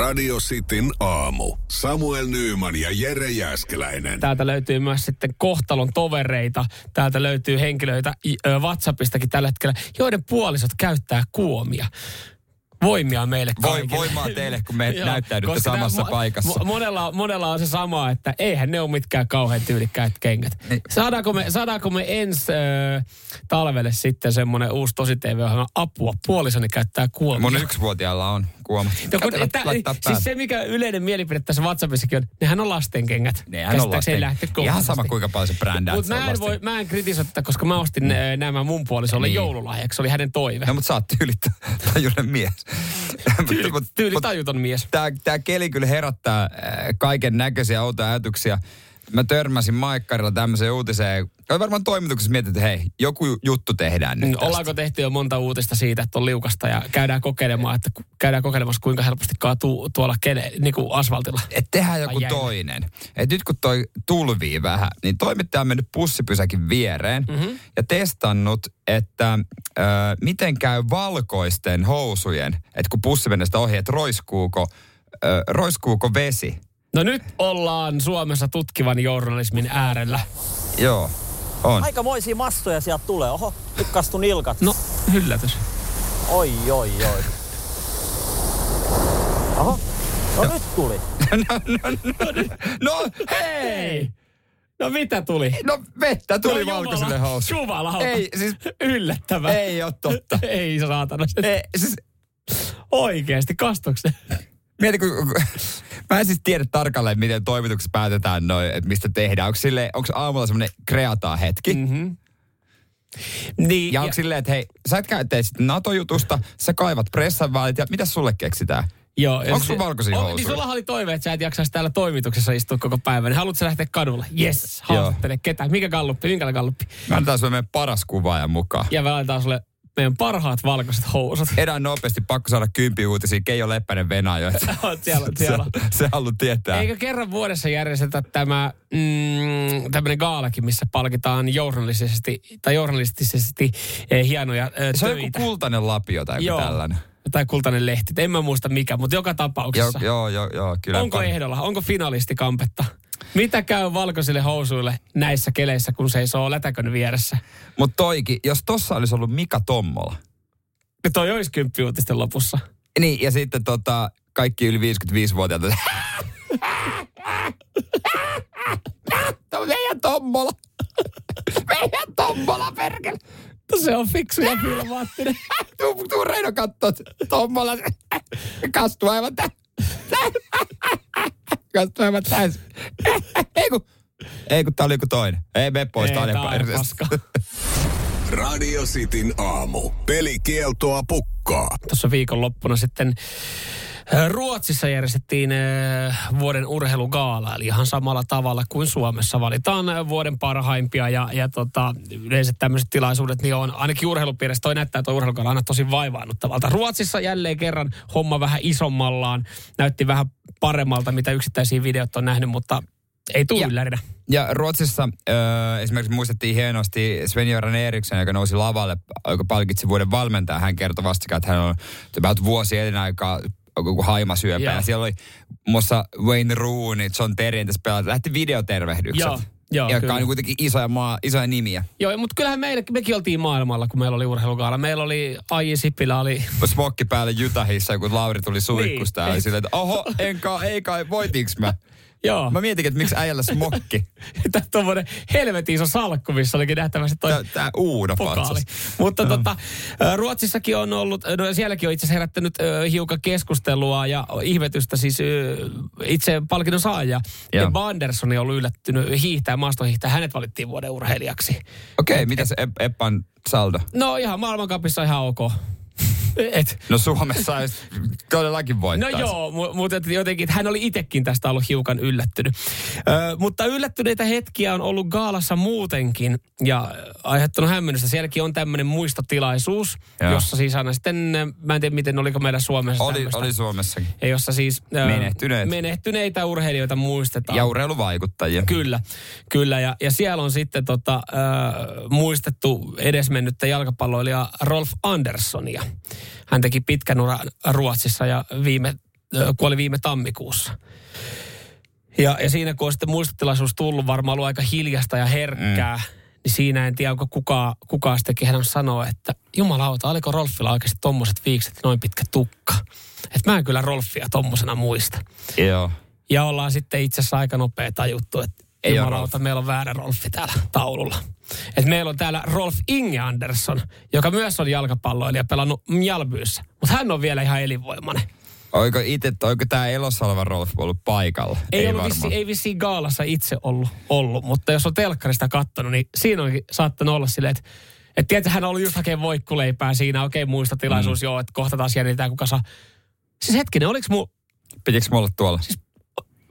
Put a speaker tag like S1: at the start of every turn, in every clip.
S1: Radio Cityn aamu. Samuel Nyyman ja Jere Jäskeläinen.
S2: Täältä löytyy myös sitten kohtalon tovereita. Täältä löytyy henkilöitä WhatsAppistakin tällä hetkellä, joiden puolisot käyttää kuomia. Voimia meille
S3: Voi,
S2: kaikille.
S3: voimaa teille, kun me
S2: Joo,
S3: näyttäydytte samassa
S2: tää-
S3: paikassa.
S2: mo- monella, monella on se sama, että eihän ne ole mitkään kauhean tyylikkäät kengät.
S3: Niin.
S2: Saadaanko me, saadaanko me ensi äh, talvelle sitten semmoinen uusi tosi TV-ohjelma apua? Puolisoni käyttää kuomia.
S3: Mun yksivuotiaalla on kuomat.
S2: Ja kun,
S3: laittaa
S2: siis se, mikä yleinen mielipide tässä WhatsAppissakin on, nehän on lastenkengät.
S3: Nehän on lasten. Ihan sama kuinka paljon se brändää.
S2: Mutta mä, en voi, mä en kritisoi tätä, koska mä ostin mm. nämä mun puolisolle
S3: Niin.
S2: joululahjaksi. Se oli hänen toive.
S3: No, mutta sä oot tyylitajuinen mies.
S2: Tyyli,
S3: Mut-
S2: tyyli
S3: mut
S2: tajuton mies.
S3: Tää keli kyllä herättää äh, kaiken näköisiä outoja ajatuksia. Mä törmäsin Maikkarilla tämmöiseen uutiseen. Oli varmaan toimituksessa mietit, että hei, joku juttu tehdään nyt tästä.
S2: Mm, Ollaanko tehty jo monta uutista siitä, että on liukasta ja käydään kokeilemaan, että käydään kokeilemassa kuinka helposti kaatuu tuolla kele, niin kuin asfaltilla.
S3: Et tehdään joku toinen. Et nyt kun toi tulvii vähän, niin toimittaja on mennyt pussipysäkin viereen mm-hmm. ja testannut, että ö, miten käy valkoisten housujen, että kun pussi menee sitä ohi, että roiskuuko, ö, roiskuuko vesi.
S2: No nyt ollaan Suomessa tutkivan journalismin äärellä.
S3: Joo, on.
S4: Aikamoisia massoja sieltä tulee. Oho, nyt kastu nilkat.
S2: No, yllätys.
S4: Oi, oi, oi. Oho, no nyt tuli.
S3: No hei!
S2: No mitä tuli?
S3: No vettä tuli
S2: No
S3: valkoiselle.
S2: Jumalauta.
S3: Ei, siis
S2: Yllättävää.
S3: ei ole totta.
S2: Ei saatana.
S3: Ei, siis,
S2: Oikeesti, kastoksen.
S3: Mieti, kun, mä en siis tiedä tarkalleen, miten toimituksessa päätetään noin, että mistä tehdään. Onko, sille, onko aamulla semmoinen kreataa hetki? Mm.
S2: Niin,
S3: Ja onko silleen, että hei, sä et käy teet sit NATO-jutusta, sä kaivat pressan välit ja mitä sulle keksitään?
S2: Joo, ja
S3: Onko sulla valkoisia
S2: on,
S3: housuja?
S2: Niin sulla oli toive, että sä et jaksaisi täällä toimituksessa istua koko päivän. Haluatko lähteä kadulle? Yes, haastattele ketään. Mikä galluppi, minkälainen galluppi?
S3: Mä annetaan sulle meidän paras kuvaajan mukaan.
S2: Ja me laitetaan sulle meidän parhaat valkoiset housut.
S3: Edän nopeasti, pakko saada kympi uutisia. Keijo Leppänen Venäjö.
S2: siellä, siellä.
S3: Se, se haluaa tietää.
S2: Eikö kerran vuodessa järjestetä tämä mm, tämmöinen gaalakin, missä palkitaan journalistisesti, tai journalistisesti eh, hienoja eh,
S3: se on joku
S2: töitä?
S3: kultainen lapio tai joku
S2: Joo.
S3: tällainen.
S2: Tai kultainen lehti. En mä muista mikä, mutta joka
S3: Joo,
S2: tapauksessa.
S3: joo, joo, joo, kyllä.
S2: Onko ehdolla? Onko finalistikampetta? Mitä käy valkoisille housuille näissä keleissä, kun seisoo lätäkön vieressä?
S3: Mutta toikin, jos tossa olisi ollut Mika Tommola.
S2: Ja toi olisi kymppiuutisten lopussa.
S3: Niin, ja sitten tota, kaikki yli 55-vuotiaat. Tämä on meidän Tommola. Meidän Tommola, perkele.
S2: No se on fiksu ja filmaattinen.
S3: Tuu, tuu Reino kattoo Tommola. Kastuu aivan tä. Kastuu aivan täysin. Ei kun, ei kun tää oli joku toinen. Ei mene pois,
S2: Ei,
S3: tää oli.
S1: Radio Cityn aamu. Pelikieltoa pukkaa.
S2: Tuossa viikonloppuna sitten äh, Ruotsissa järjestettiin äh, vuoden urheilugaala, eli ihan samalla tavalla kuin Suomessa. Valitaan äh, vuoden parhaimpia ja, ja tota, yleensä tämmöiset tilaisuudet, niin on ainakin urheilupiirissä, toi näyttää tuo urheilugaala aina tosi vaivaannuttavalta. Ruotsissa jälleen kerran homma vähän isommallaan, näytti vähän paremmalta, mitä yksittäisiä videot on nähnyt, mutta ei tule yllärinä.
S3: Ja Ruotsissa ö, esimerkiksi muistettiin hienosti Sven-Göran Eriksson, joka nousi lavalle, joka palkitsi vuoden valmentaja. Hän kertoi vastikään, että hän on about vuosi elinaikaa joku haimasyöpä.
S2: Joo.
S3: Ja siellä oli muassa Wayne Rooney, John Terry, tässä pelata. Lähti videotervehdykset.
S2: Joo, joo,
S3: joka
S2: kyllä.
S3: on kuitenkin isoja, maa, isoja nimiä.
S2: Joo, mutta kyllähän meille, mekin oltiin maailmalla, kun meillä oli urheilugaala. Meillä oli Aiji Sipilä, oli
S3: Smokki päälle Jutahissa, kun Lauri tuli suihkusta.
S2: Niin.
S3: Silleen, että oho, en kai, ei kai, voitiinko mä?
S2: Joo.
S3: Mä mietin, että miksi äijällä smokki.
S2: Tämä tuommoinen helvetin iso salkku, missä olikin nähtävästi toi
S3: Tää, tää Uuno
S2: pokaali. Mutta tota, Ruotsissakin on ollut, no sielläkin on itse asiassa herättänyt hiukan keskustelua ja ihmetystä siis itse palkinnon saaja.
S3: Joo.
S2: Ebba Andersson on ollut yllättynyt hiihtää, maastohiihtää. Hänet valittiin vuoden urheilijaksi.
S3: Okei, okay, mitä se Ep- Eppan saldo?
S2: No ihan maailmankapissa ihan ok. Et,
S3: No Suomessa olisi todellakin
S2: No
S3: voittaisi.
S2: joo, mu- mutta jotenkin, hän oli itsekin tästä ollut hiukan yllättynyt. Ö, mutta yllättyneitä hetkiä on ollut Gaalassa muutenkin ja aiheuttanut hämmennystä. Sielläkin on tämmöinen muistotilaisuus,
S3: Joo.
S2: jossa siis aina sitten, ö, mä en tiedä miten oliko meillä Suomessa
S3: Oli,
S2: tämmöistä.
S3: oli Suomessakin.
S2: Ja jossa siis ö,
S3: Menehtyneet.
S2: menehtyneitä urheilijoita muistetaan.
S3: Ja urheiluvaikuttajia.
S2: Kyllä, kyllä. Ja, ja siellä on sitten tota, äh, muistettu edesmennyttä jalkapalloilija Rolf Anderssonia. Hän teki pitkän uran Ruotsissa ja viime kuoli viime tammikuussa. Ja, ja siinä kun on sitten muistotilaisuus tullut, varmaan ollut aika hiljasta ja herkkää, mm. niin siinä en tiedä, onko kukaan, kukaan sitten kehdannut sanoa, että jumalauta, oliko Rolfilla oikeasti tommoset viikset ja noin pitkä tukka. Että mä en kyllä Rolfia tommosena muista.
S3: Joo.
S2: Ja ollaan sitten itse asiassa aika nopea tajuttu, että
S3: Ei
S2: jumalauta, meillä on väärä Rolfi täällä taululla. Et meillä on täällä Rolf Inge Andersson, joka myös on jalkapalloilija pelannut Mjalbyyssä. Mutta hän on vielä ihan elinvoimainen.
S3: Oiko itse, oiko tämä elossa oleva Rolf ollut paikalla?
S2: Ei, ei, ollut vissi, ei vissiin gaalassa itse ollut, ollut, mutta jos on telkkarista katsonut, niin siinä onkin saattanut olla silleen, että et tiedätkö, hän on ollut just hakee voikkuleipää siinä, okei muista tilaisuus, mm. joo, että kohta taas jännitään, kuka saa. Siis hetkinen, oliko mu,
S3: Pitikö mulla olla tuolla?
S2: Siis-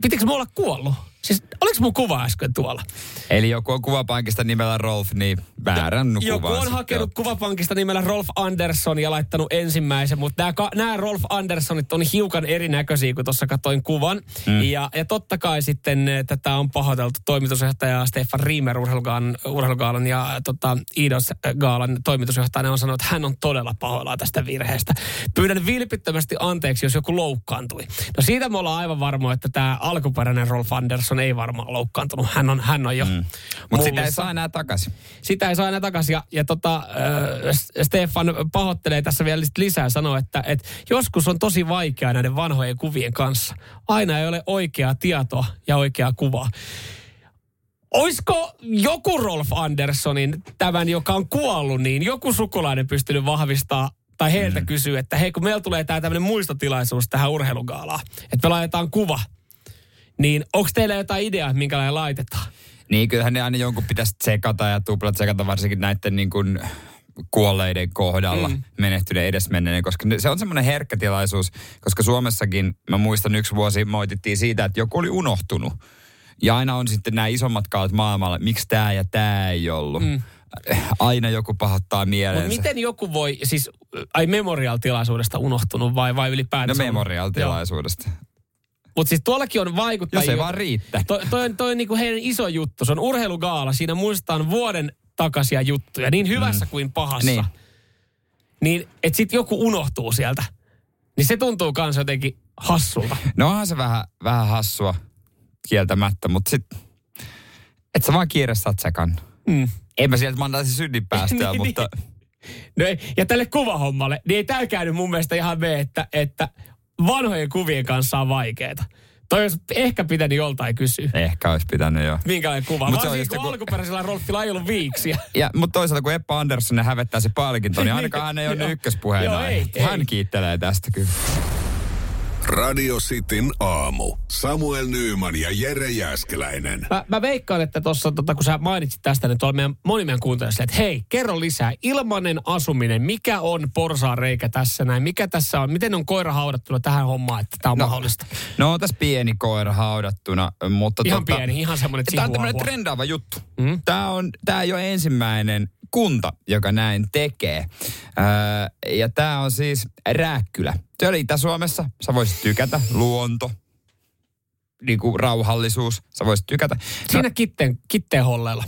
S2: pitikö mulla olla kuollut? Siis oliko mun kuva äsken tuolla?
S3: Eli joku on kuvapankista nimellä Rolf, niin väärän
S2: Joku
S3: kuvan
S2: on
S3: sitten
S2: hakenut kuvapankista nimellä Rolf Andersson ja laittanut ensimmäisen, mutta nämä, Rolf Anderssonit on hiukan erinäköisiä, kun tuossa katsoin kuvan. Mm. Ja, ja totta kai sitten eh, tätä on pahoiteltu toimitusjohtaja Stefan Riemer urheilugaalan, urheilugaalan ja tota, Iidos Gaalan toimitusjohtaja on sanonut, että hän on todella pahoillaan tästä virheestä. Pyydän vilpittömästi anteeksi, jos joku loukkaantui. No siitä me ollaan aivan varmoja, että tämä alkuperäinen Rolf Andersson ei varmaan loukkaantunut. Hän on, hän on jo mm.
S3: Mutta sitä ei saa enää takaisin.
S2: sitä ei saa enää takaisin. Ja, ja tota, äh, Stefan pahoittelee tässä vielä lisää sanoa, että, että joskus on tosi vaikeaa näiden vanhojen kuvien kanssa. Aina ei ole oikeaa tietoa ja oikeaa kuvaa. Oisko joku Rolf Anderssonin, tämän joka on kuollut, niin joku sukulainen pystynyt vahvistaa tai heiltä mm. kysyä, että hei kun meillä tulee tämä tämmöinen muistotilaisuus tähän urheilugaalaan, että me laitetaan kuva, niin onko teillä jotain ideaa, minkälainen laitetaan?
S3: Niin kyllähän ne aina jonkun pitäisi tsekata ja tuplat tsekata varsinkin näiden niin kuin kuolleiden kohdalla, mm. menehtyneiden edesmenneiden, koska se on semmoinen herkkä tilaisuus, koska Suomessakin, mä muistan yksi vuosi, moitittiin siitä, että joku oli unohtunut. Ja aina on sitten nämä isommat kaalat maailmalla, miksi tämä ja tämä ei ollut. Mm. Aina joku pahoittaa
S2: Mutta
S3: mieleensä.
S2: miten joku voi, siis ai memorial-tilaisuudesta unohtunut vai, vai
S3: No
S2: ylipäätänsä?
S3: memorial-tilaisuudesta.
S2: Mutta siis tuollakin on vaikuttajia.
S3: Jos ei vaan riittää.
S2: Toi, toi, on, toi on niinku heidän iso juttu. Se on urheilugaala. Siinä muistetaan vuoden takaisia juttuja, niin hyvässä mm. kuin pahassa.
S3: Niin.
S2: Niin, että sit joku unohtuu sieltä. Niin se tuntuu kans jotenkin hassulta.
S3: No onhan se vähän, vähän hassua kieltämättä, mutta sit, et sä vaan kiireessä oot sekannut.
S2: Mm.
S3: En mä sieltä mandaisi synninpäästöä,
S2: Niin,
S3: mutta
S2: No ei, ja tälle kuvahommalle, niin ei tää käynyt mun mielestä ihan me, että, että vanhojen kuvien kanssa on vaikeeta. Toi olisi ehkä pitänyt joltain kysyä.
S3: ehkä olisi pitänyt jo.
S2: Minkälainen kuva?
S3: Mut se on just
S2: kun
S3: joku-
S2: alkuperäisellä Rolfilla ei ollut viiksiä.
S3: Ja, mutta toisaalta kun Eppa Andersson hävettää se palkinto, niin ainakaan hän ei ole ykköspuheen
S2: ei.
S3: Hän kiittelee tästä kyllä.
S1: Radio Cityn aamu. Samuel Nyyman ja Jere Jäskeläinen.
S2: Mä, mä veikkaan, että tuossa, tota, kun sä mainitsit tästä, niin tuolla meidän, moni meidän silleen, että hei, kerro lisää. Ilmanen asuminen, mikä on porsaan reikä tässä näin? Mikä tässä on? Miten on koira haudattuna tähän hommaan, että tämä on no. mahdollista?
S3: No on tässä pieni koira haudattuna, mutta
S2: Ihan
S3: tota,
S2: pieni, ihan semmoinen
S3: Tämä on tämmöinen trendaava juttu.
S2: Mm.
S3: Tämä, on, tämä ei ole ensimmäinen kunta, joka näin tekee. Öö, ja tämä on siis Rääkkylä. Se oli Itä-Suomessa. Sä voisit tykätä. Luonto. Niin kuin rauhallisuus. Sä voisit tykätä.
S2: Siinä kitteen, kitteen holleilla,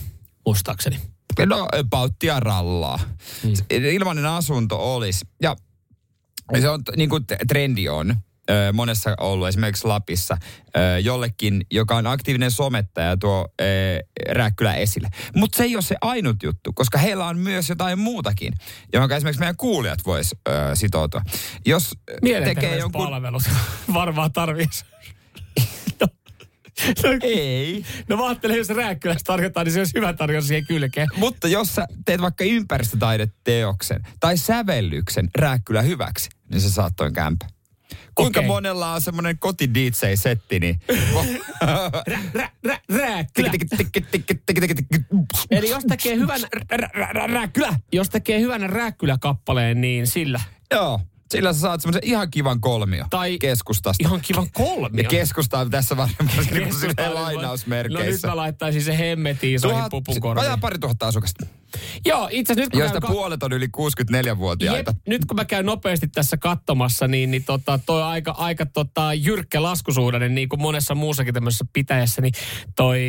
S2: muistaakseni.
S3: No, pauttia rallaa. Mm. Ilmainen asunto olisi. Ja se on, niin kuin trendi on monessa ollut, esimerkiksi Lapissa, jollekin, joka on aktiivinen somettaja tuo Rääkkylä esille. Mutta se ei ole se ainut juttu, koska heillä on myös jotain muutakin, johon esimerkiksi meidän kuulijat vois sitoutua. Jos tekee jonkun...
S2: Varmaan tarvitsisi. no, no,
S3: Ei.
S2: no mä ajattelin, jos rääkkylästä tarkoittaa, niin se olisi hyvä tarjous siihen kylkeen.
S3: Mutta jos sä teet vaikka ympäristötaideteoksen tai sävellyksen Rääkkylä hyväksi, niin sä saat toin kämpä. Kuinka
S2: Okei.
S3: monella on semmoinen koti DJ-setti, niin...
S2: Eli jos tekee hyvän jos tekee hyvän rääkkylä-kappaleen, niin sillä.
S3: Joo, sillä sä saat semmoisen ihan kivan kolmio
S2: Tai
S3: keskustasta.
S2: ihan kivan kolmio.
S3: ja keskusta on tässä niin
S2: Keskusta
S3: silleen
S2: on- No nyt
S3: lainausmerkeissä.
S2: mä laittaisin se hemmetiin isoihin
S3: Tuhat-
S2: pupun korviin.
S3: Vajaa pari tuhatta asukasta,
S2: Joo, itse nyt kun
S3: joista
S2: käyn
S3: puolet on yli 64-vuotiaita.
S2: Jep, nyt kun mä käyn nopeasti tässä katsomassa, niin, niin tota, toi aika, aika tota, jyrkkä laskusuhdanne, niin kuin monessa muussakin tämmöisessä pitäjässä, niin toi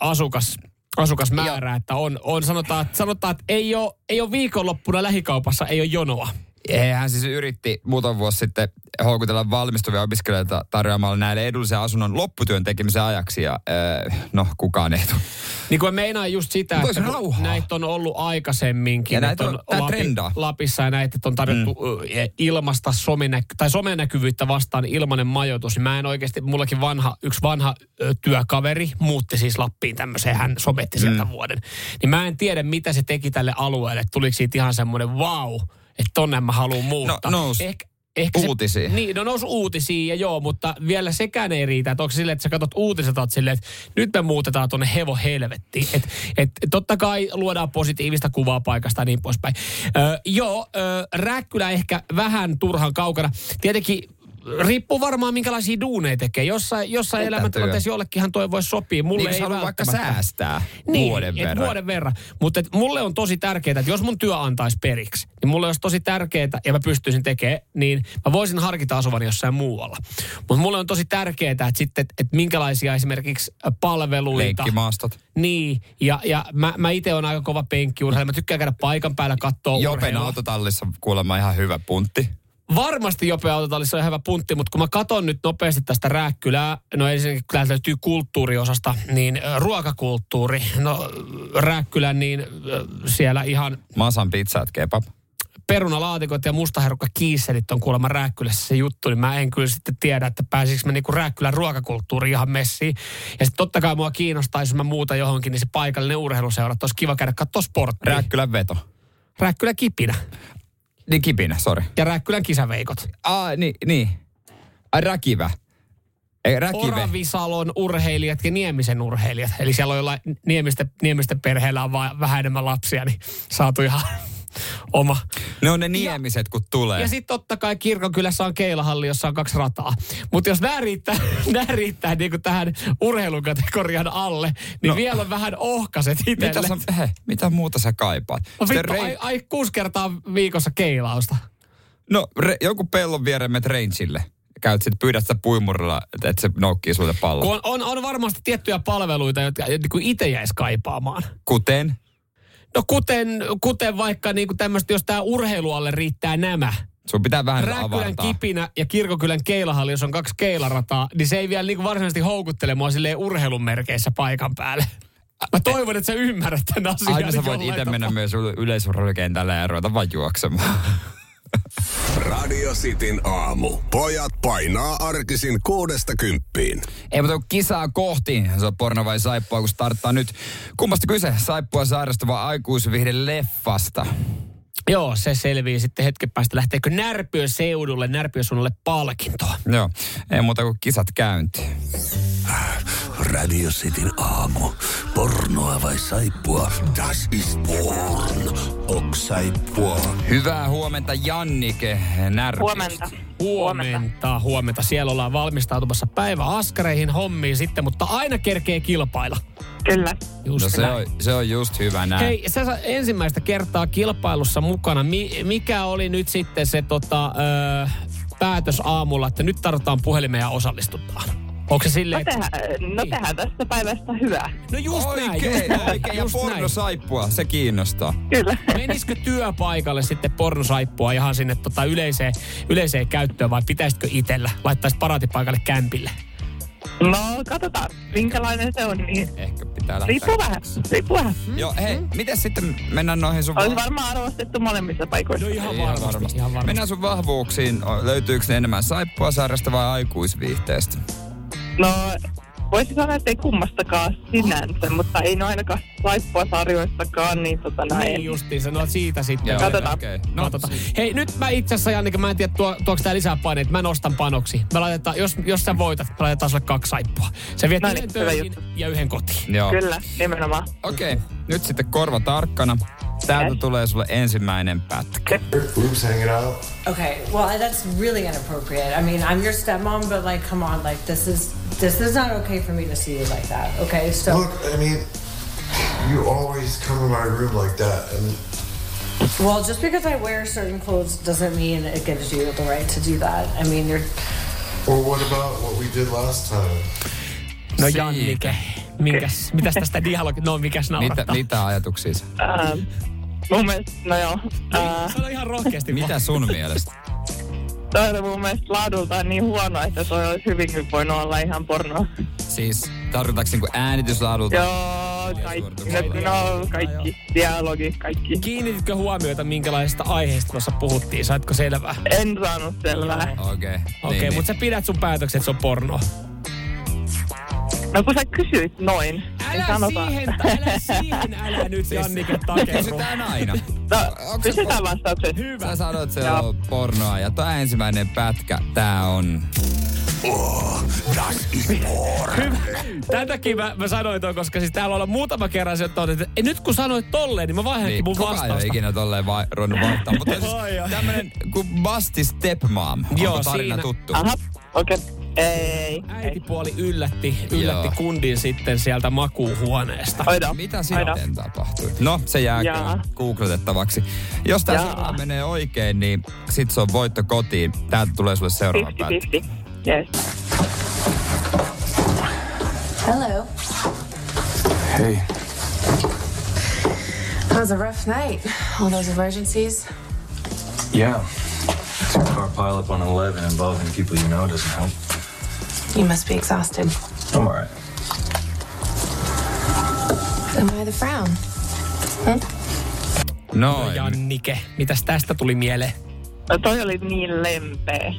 S2: asukas, asukasmäärä, että on, on sanotaan, että, sanotaan, että ei ole, ei ole viikonloppuna lähikaupassa, ei ole jonoa.
S3: Hän siis yritti muutama vuosi sitten houkutella valmistuvia opiskelijoita tarjoamalla näille edullisen asunnon lopputyön tekemisen ajaksi. Ja no, kukaan ei tule.
S2: Niin kuin meinaa just sitä,
S3: Tois
S2: että
S3: rauhaa.
S2: näitä on ollut aikaisemminkin.
S3: Ja näitä on- tää trendaa.
S2: Lapissa ja näitä, on tarjottu mm. ilmasta somenäky- tai somenäkyvyyttä vastaan ilmanen majoitus. Mä en oikeasti, mullakin vanha, yksi vanha työkaveri muutti siis Lappiin tämmöiseen, hän sometti sieltä mm. vuoden. Niin mä en tiedä, mitä se teki tälle alueelle. Tuliko siitä ihan semmoinen wow, että tonne mä haluan muuttaa.
S3: No, nous
S2: Ehkä, ehkä se-
S3: uutisiin.
S2: niin, no nousi uutisiin ja joo, mutta vielä sekään ei riitä. Että onko se silleen, että sä katsot uutiset, oot silleen, että nyt me muutetaan tuonne hevo helvettiin. Että et, totta kai luodaan positiivista kuvaa paikasta ja niin poispäin. Ö, joo, ö, Rääkkylä ehkä vähän turhan kaukana. Tietenkin riippuu varmaan minkälaisia duuneja tekee. Jossain, jossain elämäntilanteessa jollekinhan toi voisi sopia. Mulle
S3: Niin,
S2: ei
S3: haluaa vaikka säästää
S2: Niin,
S3: vuoden verran.
S2: vuoden verran. Mutta et mulle on tosi tärkeää, että jos mun työ antaisi periksi, niin mulle olisi tosi tärkeää, ja mä pystyisin tekemään, niin mä voisin harkita asuvani jossain muualla. Mutta mulle on tosi tärkeää, että sitten, että et minkälaisia esimerkiksi palveluita.
S3: Lenkkimaastot.
S2: Niin, ja, ja mä, mä itse olen aika kova penkkiurheilija. Mä tykkään käydä paikan päällä katsoa
S3: Jopen
S2: urheilua.
S3: autotallissa kuulemma ihan hyvä puntti.
S2: Varmasti Jope Autotallissa on hyvä puntti, mutta kun mä katson nyt nopeasti tästä Rääkkylää, no ensinnäkin kun täältä löytyy kulttuuriosasta, niin ruokakulttuuri, no Rääkkylän, niin siellä ihan
S3: Masan pizzat kebab.
S2: perunalaatikot ja mustaherukka kiisselit on kuulemma Rääkkylässä se juttu, niin mä en kyllä sitten tiedä, että pääsisikö mä niinku Rääkkylän ruokakulttuuriin ihan messiin. Ja sitten totta kai mua kiinnostaisi, jos mä muuta johonkin, niin se paikallinen urheiluseura, että olisi kiva käydä katsoa sporttia.
S3: Rääkkylän veto.
S2: Rääkkylän kipinä
S3: Niin kipinä, sori.
S2: ja Rääkkylän kisaveikot.
S3: Aa, niin, niin. Ai räkivä. Ei, räkive.
S2: Oravisalon urheilijat ja Niemisen urheilijat. Eli siellä on jollain Niemisten, Niemisten perheellä on vaan vähän enemmän lapsia, niin saatu ihan oma.
S3: Ne on ne niemiset, kun tulee.
S2: Ja sitten totta kai kirkonkylässä on keilahalli, jossa on kaksi rataa. Mutta jos nämä riittää, nämä riittää niinku tähän urheilukategorian alle, niin no. vielä on vähän ohkaset itselle.
S3: mitä, sä, he, mitä muuta sä kaipaat?
S2: No vittu,
S3: rei-
S2: ai, ai, kuusi kertaa viikossa keilausta.
S3: No, re, joku pellon viereen rangeille. Käyt sit pyydät sitä puimurilla, että et se noukkii sulta pallo.
S2: Kun on, on, on varmasti tiettyjä palveluita, jotka niin itse jäisi kaipaamaan.
S3: Kuten?
S2: No kuten, kuten vaikka niin tämmöistä, jos tämä urheilualle riittää nämä.
S3: Sun pitää vähän
S2: Rääkkylän
S3: avartaa.
S2: kipinä ja Kirkokylän keilahalli, jos on kaksi keilarataa, niin se ei vielä niin varsinaisesti houkuttele mua silleen urheilun merkeissä paikan päälle. Mä toivon, että sä ymmärrät tämän asian.
S3: Aina sä voit itse mennä myös yleisurheilukentälle ja ruveta vaan juoksemaan.
S1: Radio Cityn aamu. Pojat painaa arkisin kuudesta kymppiin.
S3: Ei mutta kisaa kohti, se on porno vai saippua, kun starttaa nyt. Kummasta kyse? Saippua sairastava aikuisvihde leffasta.
S2: Joo, se selvii sitten hetken päästä. Lähteekö Närpiön seudulle, suunnalle palkintoa?
S3: Joo, ei muuta kuin kisat käyntiin.
S1: Radio Cityn aamu. Pornoa vai saippua? Das ist porn. Ok saippua.
S3: Hyvää huomenta Jannike Närpistä.
S5: Huomenta.
S2: Huomenta, huomenta. Siellä ollaan valmistautumassa päiväaskareihin hommiin sitten, mutta aina kerkee kilpailla.
S5: Kyllä.
S2: Just
S3: No se
S2: näin.
S3: on, se on just hyvä näin.
S2: Hei, sä sä ensimmäistä kertaa kilpailussa mukana. Mi- mikä oli nyt sitten se tota, ö, päätös aamulla, että nyt tarvitaan puhelimeen ja osallistutaan? Onko se
S5: No,
S2: silleen, että...
S5: no tehdään tästä päivästä hyvää.
S2: No just näin,
S3: Oikein,
S2: just näin,
S3: oikein. Ja
S2: just näin.
S3: porno saippua, se kiinnostaa.
S5: Kyllä.
S2: Menisikö työpaikalle sitten pornosaippua ihan sinne tota yleiseen, yleiseen käyttöön vai pitäisikö itsellä? Laittaisit paraatipaikalle kämpille?
S5: No katsotaan, minkälainen se on. Niin
S3: Ehkä pitää lähteä.
S5: riippuu vähän. Riippuu vähän.
S3: Joo, hei, miten sitten mennään noihin sun...
S5: Olisi varmaan arvostettu molemmissa paikoissa.
S2: No ihan varmasti, ihan varmasti.
S3: Mennään sun vahvuuksiin. Löytyykö ne enemmän saippua sarjasta vai aikuisviihteestä?
S5: No voisi sanoa, että ei kummastakaan sinänsä, mutta ei no ainakaan laippua sarjoistakaan, niin tota näin.
S2: Niin justiinsa, no siitä sitten.
S3: Joo,
S5: Katsotaan.
S3: okei.
S2: No,
S3: No,
S2: katsotaan. Hei, nyt mä itse asiassa, Jannike, mä en tiedä, tuo, tuoks tää lisää paineita. Mä nostan panoksi. Me laitetaan, jos, jos sä voitat, me laitetaan sulle kaksi saippua. Se viet
S5: No
S2: yhden
S5: niin,
S2: töihin ja yhden kotiin.
S3: Joo.
S5: Kyllä, nimenomaan.
S3: Okei, okay. nyt sitten korva tarkkana. Täältä
S5: Yes.
S3: tulee sulle ensimmäinen pätkä.
S6: boobs hanging out.
S7: Okay, well that's really inappropriate. I mean, I'm your stepmom, but like, come on, like this is this is not okay for me to see you like that. Okay, so
S6: Look, I mean, you always come in my room like that, and
S7: well, just because I wear certain clothes doesn't mean it gives you the right to do that. I mean, you're
S6: well, what about what we did last time?
S2: No. Jannike, minkäs, mitäs tästä dialogi... No mikäs
S3: Mitä,
S2: naurattaa?
S3: mitä ajatuksia? sä?
S5: Ähm, mun mielestä, no joo. Ää,
S2: Sano ihan rohkeasti.
S3: Mitä sun mielestä?
S5: Toi oli mun mielestä laadultaan niin huono, että toi olisi hyvinkin voinut olla ihan porno.
S3: Siis tarkoitaanko niinku äänityslaadulta?
S5: Joo, kaikki. No, kaikki. Dialogi, kaikki.
S2: Kiinnititkö huomiota, minkälaisesta aiheesta tuossa puhuttiin? Saitko selvää?
S5: En saanut selvää.
S3: Okei. Okay.
S2: Okei,
S3: niin,
S2: okay,
S3: niin.
S2: mutta sä pidät sun päätöksen, että se on porno.
S5: No kun sä kysyit noin,
S2: Älä
S5: niin
S2: siihen, älä siihen, älä nyt Jannike takerru.
S3: Kysytään aina.
S5: No,
S3: Onko
S5: kysytään vastaukset.
S3: Sä sanoit, se
S5: Joo.
S3: on pornoa. Ja tuo ensimmäinen pätkä, tää on...
S2: Hyvä. Tätäkin mä, mä sanoin toi, koska siis täällä on muutama kerran se, että, että "Ei, nyt kun sanoit tolleen, niin mä vaihdankin
S3: Niin,
S2: mun
S3: kukaan ei
S2: vastausta.
S3: ikinä tolleen vai, ruvennut vaihtaa. Mutta siis tämmönen kuin Basti Stepmom.
S2: Joo,
S3: Onko tarina
S2: siinä.
S3: tuttu?
S5: Aha, okei. Okay. Ei.
S2: Äitipuoli yllätti, yllätti
S3: Joo.
S2: kundin sitten sieltä makuuhuoneesta.
S5: Oida.
S3: Mitä sitten tapahtui? No, se jää
S5: Jaa.
S3: googletettavaksi. Jos seuraava menee oikein, niin sit se on voitto kotiin. Täältä tulee sulle seuraava pätkä.
S5: 50-50. Yes.
S8: Hello.
S6: Hey,
S8: That was a rough night. All those emergencies.
S9: Yeah. Two car pileup on 11 involving people you know doesn't help.
S8: You must be exhausted.
S9: I'm alright.
S8: Am I the frown?
S3: Noin.
S2: Jannike, mitäs tästä tuli mieleen?
S5: No toi oli niin lempeä.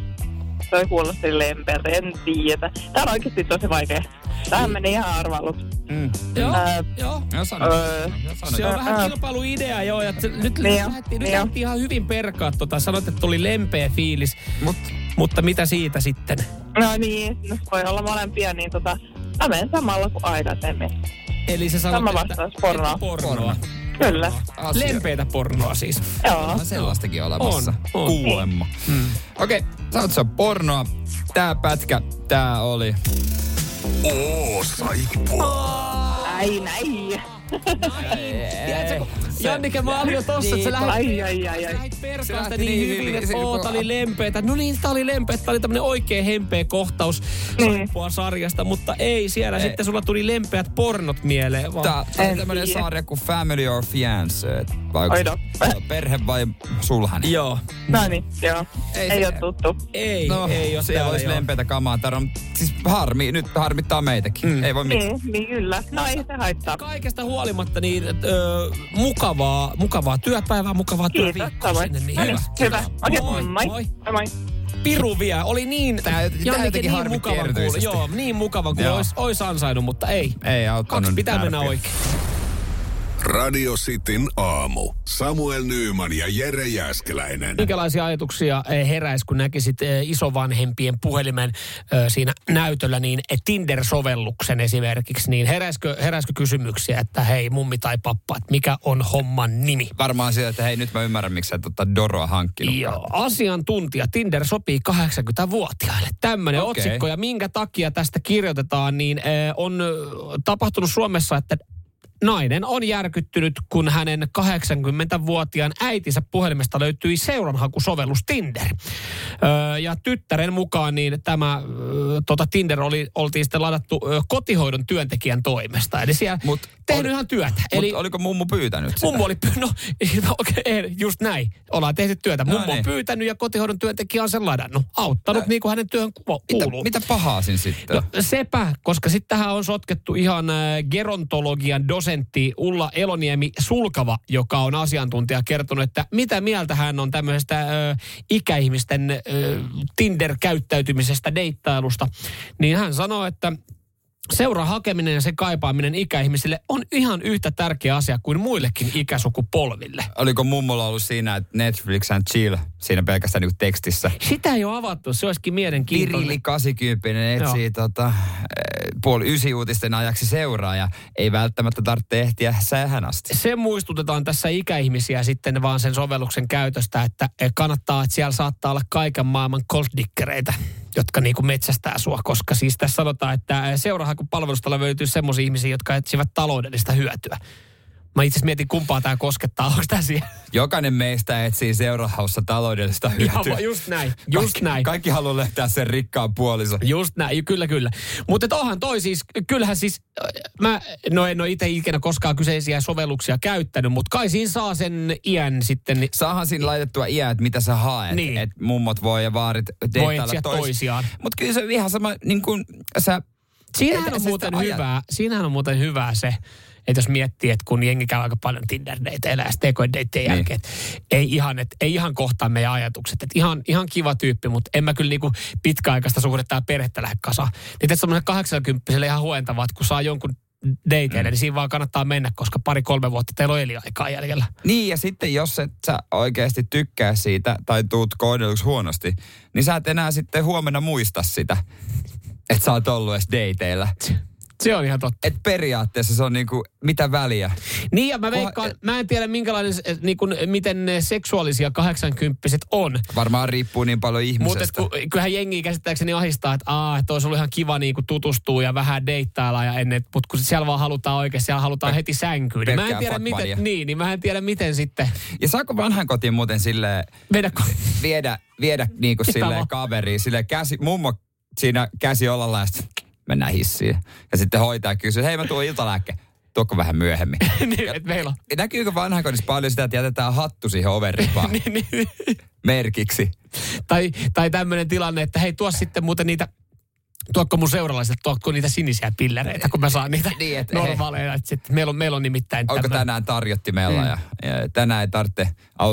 S5: Toi kuulosti lempeältä, en tiedä. Tää on oikeesti tosi vaikea. Tähän meni ihan arvailuksi.
S3: Mm.
S2: Joo,
S5: Ää,
S2: joo.
S3: No sano.
S5: Öö,
S3: sano.
S2: Se on vähän kilpailuidea joo, ja t- nyt
S5: Niin
S2: lähdettiin, nyt
S5: niin
S2: ihan hyvin perkaa tota. Sanoit, että tuli lempeä fiilis,
S3: Mut
S2: mutta mitä siitä sitten?
S5: No niin, no voi olla molempia, niin tota, mä menen samalla kuin aikaisemmin.
S2: Eli se sanot,
S5: Sama
S2: että,
S5: vastaus, pornoa.
S2: että pornoa.
S5: Kyllä.
S3: asia.
S2: Lempeitä pornoa siis.
S5: Joo.
S3: On sellaistakin olemassa.
S2: On, on.
S3: Kuulemma. Mm. Okei, okay, on pornoa. Tää pätkä, tää oli...
S1: Oo, saippua.
S5: Ai näin.
S2: Tiedätkö, kun Jannike, mä olin jo tossa, että sä lähdit,
S5: Ai, ai, ai, ai.
S3: lähti
S2: niin
S3: niin
S2: hyvin, että
S3: se-
S2: oo, tää oli lempeetä. No niin, tää oli lempeetä. Tää oli tämmönen oikein hempeä kohtaus
S5: Niin.
S2: sarjasta, mutta ei siellä.
S3: Ei.
S2: Sitten sulla tuli lempeät pornot mieleen. Vaan
S3: Tää, tää on
S5: En
S3: tämmönen
S5: tiedä.
S3: sarja kuin Family or Fiancé. Vai perhe vai sulhanen?
S2: Joo.
S5: No niin, joo.
S3: Ei
S5: Ei,
S3: se-
S5: ole tuttu.
S2: Ei,
S3: No,
S2: ei ole
S3: siellä
S2: täällä
S3: olisi
S2: joo.
S3: lempeitä kamaa tarjolla. Siis harmi, nyt harmittaa meitäkin. Mm. Ei voi mitään.
S5: Niin, niin kyllä. No ei se haittaa.
S2: Kaikesta huolimatta niin ö, mukavaa, mukavaa työpäivää, mukavaa
S5: Kiitos,
S2: työviikkoa
S5: samoin.
S2: sinne. Niin
S5: niin, hyvä. Okei,
S2: Moi,
S5: moi.
S2: moi.
S5: Moi. moi.
S2: Piru vie. Oli niin,
S3: Tää- jotenkin
S2: niin mukavan kuulla. Joo, niin mukavan kuin
S3: Joo.
S2: ois, ois ansainnut, mutta ei.
S3: Ei auttanut
S2: Kaksi pitää mennä
S3: närpiä.
S2: oikein.
S1: Radio Cityn aamu. Samuel Nyyman ja Jere Jäskeläinen.
S2: Minkälaisia ajatuksia eh, heräisi, kun näkisit eh, isovanhempien puhelimen eh, siinä näytöllä, niin Tinder-sovelluksen esimerkiksi, niin heräisikö, heräisikö kysymyksiä, että hei mummi tai pappa, että mikä on homman nimi?
S3: Varmaan siitä, että hei nyt mä ymmärrän, miksi sä et ottaa Doroa hankkinut.
S2: Joo, asiantuntija. Tinder sopii 80-vuotiaille. Tämmöinen
S3: Okei.
S2: otsikko. Ja minkä takia tästä kirjoitetaan, niin on tapahtunut Suomessa, että nainen on järkyttynyt, kun hänen 80-vuotiaan äitinsä puhelimesta löytyi seuranhakusovellus Tinder. Öö, ja tyttären mukaan niin tämä ö, tota Tinder oli, oltiin sitten ladattu ö, kotihoidon työntekijän toimesta. Eli siellä
S3: Mut
S2: tehnyt
S3: oli-
S2: ihan työtä.
S3: Eli
S2: Eli
S3: oliko mummu pyytänyt sitä?
S2: Mummo oli, py- no, no okei, okay, just näin. Ollaan tehty työtä.
S3: No
S2: Mummo on
S3: niin.
S2: pyytänyt ja kotihoidon työntekijä on sen ladannut. Auttanut niin kuin hänen työhön ku-
S3: mitä,
S2: kuuluu.
S3: mitä pahaa siinä sitten?
S2: No, sepä, koska sitten tähän on sotkettu ihan äh, gerontologian dosentti Ulla Eloniemi Sulkava, joka on asiantuntija kertonut, että mitä mieltä hän on tämmöisestä äh, ikäihmisten äh, Tinder-käyttäytymisestä, deittailusta. Niin hän sanoo, että Seuran hakeminen ja sen kaipaaminen ikäihmisille on ihan yhtä tärkeä asia kuin muillekin ikäsukupolville.
S3: Oliko mummolla ollut siinä, että Netflix and chill siinä pelkästään niin tekstissä?
S2: Sitä ei ole avattu, se olisikin mielenkiintoinen.
S3: Pirilli 80 etsii
S2: Joo.
S3: tota, eh, puoli ysi uutisten ajaksi seuraa ja ei välttämättä tarvitse ehtiä sähän asti.
S2: se muistutetaan tässä ikäihmisiä sitten vaan sen sovelluksen käytöstä, että kannattaa, että siellä saattaa olla kaiken maailman golddikkereitä, jotka niin kuin metsästää sua, koska siis tässä sanotaan, että seurahakupalvelusta löytyy semmoisia ihmisiä, jotka etsivät taloudellista hyötyä. Mä itse mietin, kumpaa tämä koskettaa. Onko tämä siihen?
S3: Jokainen meistä etsii seurahaussa taloudellista
S2: Ihan
S3: hyötyä.
S2: va- just näin, just
S3: kaikki,
S2: näin.
S3: Kaikki haluaa löytää sen rikkaan puolison.
S2: Just näin, kyllä kyllä. Mutta onhan toi siis, kyllähän siis, äh, mä no en ole itse ikinä koskaan kyseisiä sovelluksia käyttänyt, mutta kai siinä saa sen iän sitten.
S3: Saahan siinä laitettua iää, että mitä sä haet.
S2: Niin.
S3: Että mummot voi ja vaarit deittailla tois-
S2: toisiaan.
S3: Mutta kyllä se on ihan sama, niin kuin sä...
S2: Siinähän on muuten hyvää, siinähän on muuten hyvää se, että jos miettii, että kun jengi käy aika paljon Tinder-deiteillä ja STK-deittien
S3: Niin.
S2: jälkeen, ei ihan, että ei ihan kohtaa meidän ajatukset. Että ihan, ihan kiva tyyppi, mutta en mä kyllä niinku pitkäaikaista suhdetta ja perhettä lähde kasaan. Niin että semmoinen 80 ihan huentavaa, että kun saa jonkun dateille, mm. niin siinä vaan kannattaa mennä, koska pari-kolme vuotta teillä on eliaikaa jäljellä.
S3: Niin, ja sitten jos et sä oikeasti tykkää siitä tai tuut kohdelluksi huonosti, niin sä et enää sitten huomenna muista sitä, että sä oot ollut edes dateilla.
S2: Se on ihan totta.
S3: Et periaatteessa se on niinku, mitä väliä.
S2: Niin ja mä veikkaan, mä en tiedä minkälainen, niin kuin, miten ne seksuaalisia 80 on.
S3: Varmaan riippuu niin paljon
S2: Mutta
S3: ihmisestä.
S2: kun, kyllähän jengi käsittääkseni ahistaa, että aa, että olisi ollut ihan kiva niin kuin tutustua ja vähän deittailla ja ennen, mutta kun siellä vaan halutaan oikeasti, siellä halutaan heti sänkyyn. Niin mä en tiedä miten, niin, niin mä en tiedä miten sitten
S3: Ja saako vanhan kotiin muuten sille
S2: vedä, ko-
S3: viedä, viedä niinku
S2: vaan?
S3: kaveriin, silleen käsi, mummo siinä käsi olalla ja sitten mennään hissiin. Ja sitten hoitaja kysyy, hei mä tuon iltalääkke. Tuokko vähän myöhemmin.
S2: niin, että meillä on.
S3: Näkyykö vanhainkodissa paljon sitä, että jätetään hattu siihen overripaan
S2: niin, niin,
S3: merkiksi?
S2: tai, tai tämmöinen tilanne, että hei tuo sitten muuten niitä tuokko mun seuralaiset, tuokko niitä sinisiä pillereitä, kun mä saan niitä
S3: Niin, et-
S2: normaaleja. Että sitten meillä, on, meillä on nimittäin
S3: Onko
S2: tämmönen-
S3: tänään tarjottimella ja, ja tänään ei tarvitse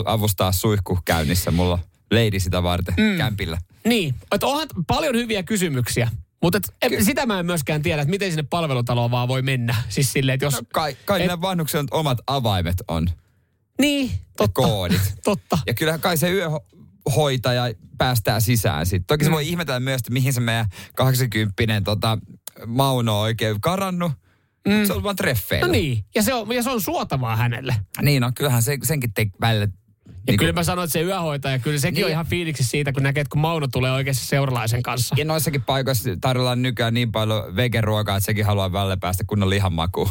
S3: avustaa suihku käynnissä. Mulla on lady sitä varten mm. kämpillä.
S2: Niin, että onhan paljon hyviä kysymyksiä. Mutta et, sitä mä en myöskään tiedä, että miten sinne palvelutaloon vaan voi mennä. Siis silleen, että jos...
S3: No, kai kai
S2: et-
S3: vanhuksilla nyt omat avaimet on.
S2: niin,
S3: Ja
S2: totta.
S3: koodit.
S2: Totta.
S3: Ja kyllähän kai se yöhoitaja päästää sisään sitten. Toki se
S2: Mm.
S3: voi ihmetellä myös, että mihin se meidän 80 tota, Mauno on oikein karannut. Mm. Se on vaan treffeillä.
S2: No niin, ja se on, ja se on suotavaa hänelle.
S3: Niin no, kyllähän se, senkin te välillä...
S2: Ja
S3: Niin
S2: kyllä
S3: kuin,
S2: mä sanoin, että se yöhoitaja, kyllä sekin
S3: Niin.
S2: on ihan fiiliksi siitä, kun näkee, että kun Mauno tulee oikeasti seuralaisen kanssa.
S3: ja noissakin paikoissa tarjolla nykyään niin paljon vegeruokaa, että sekin haluaa välillä päästä kunnon lihan makuun.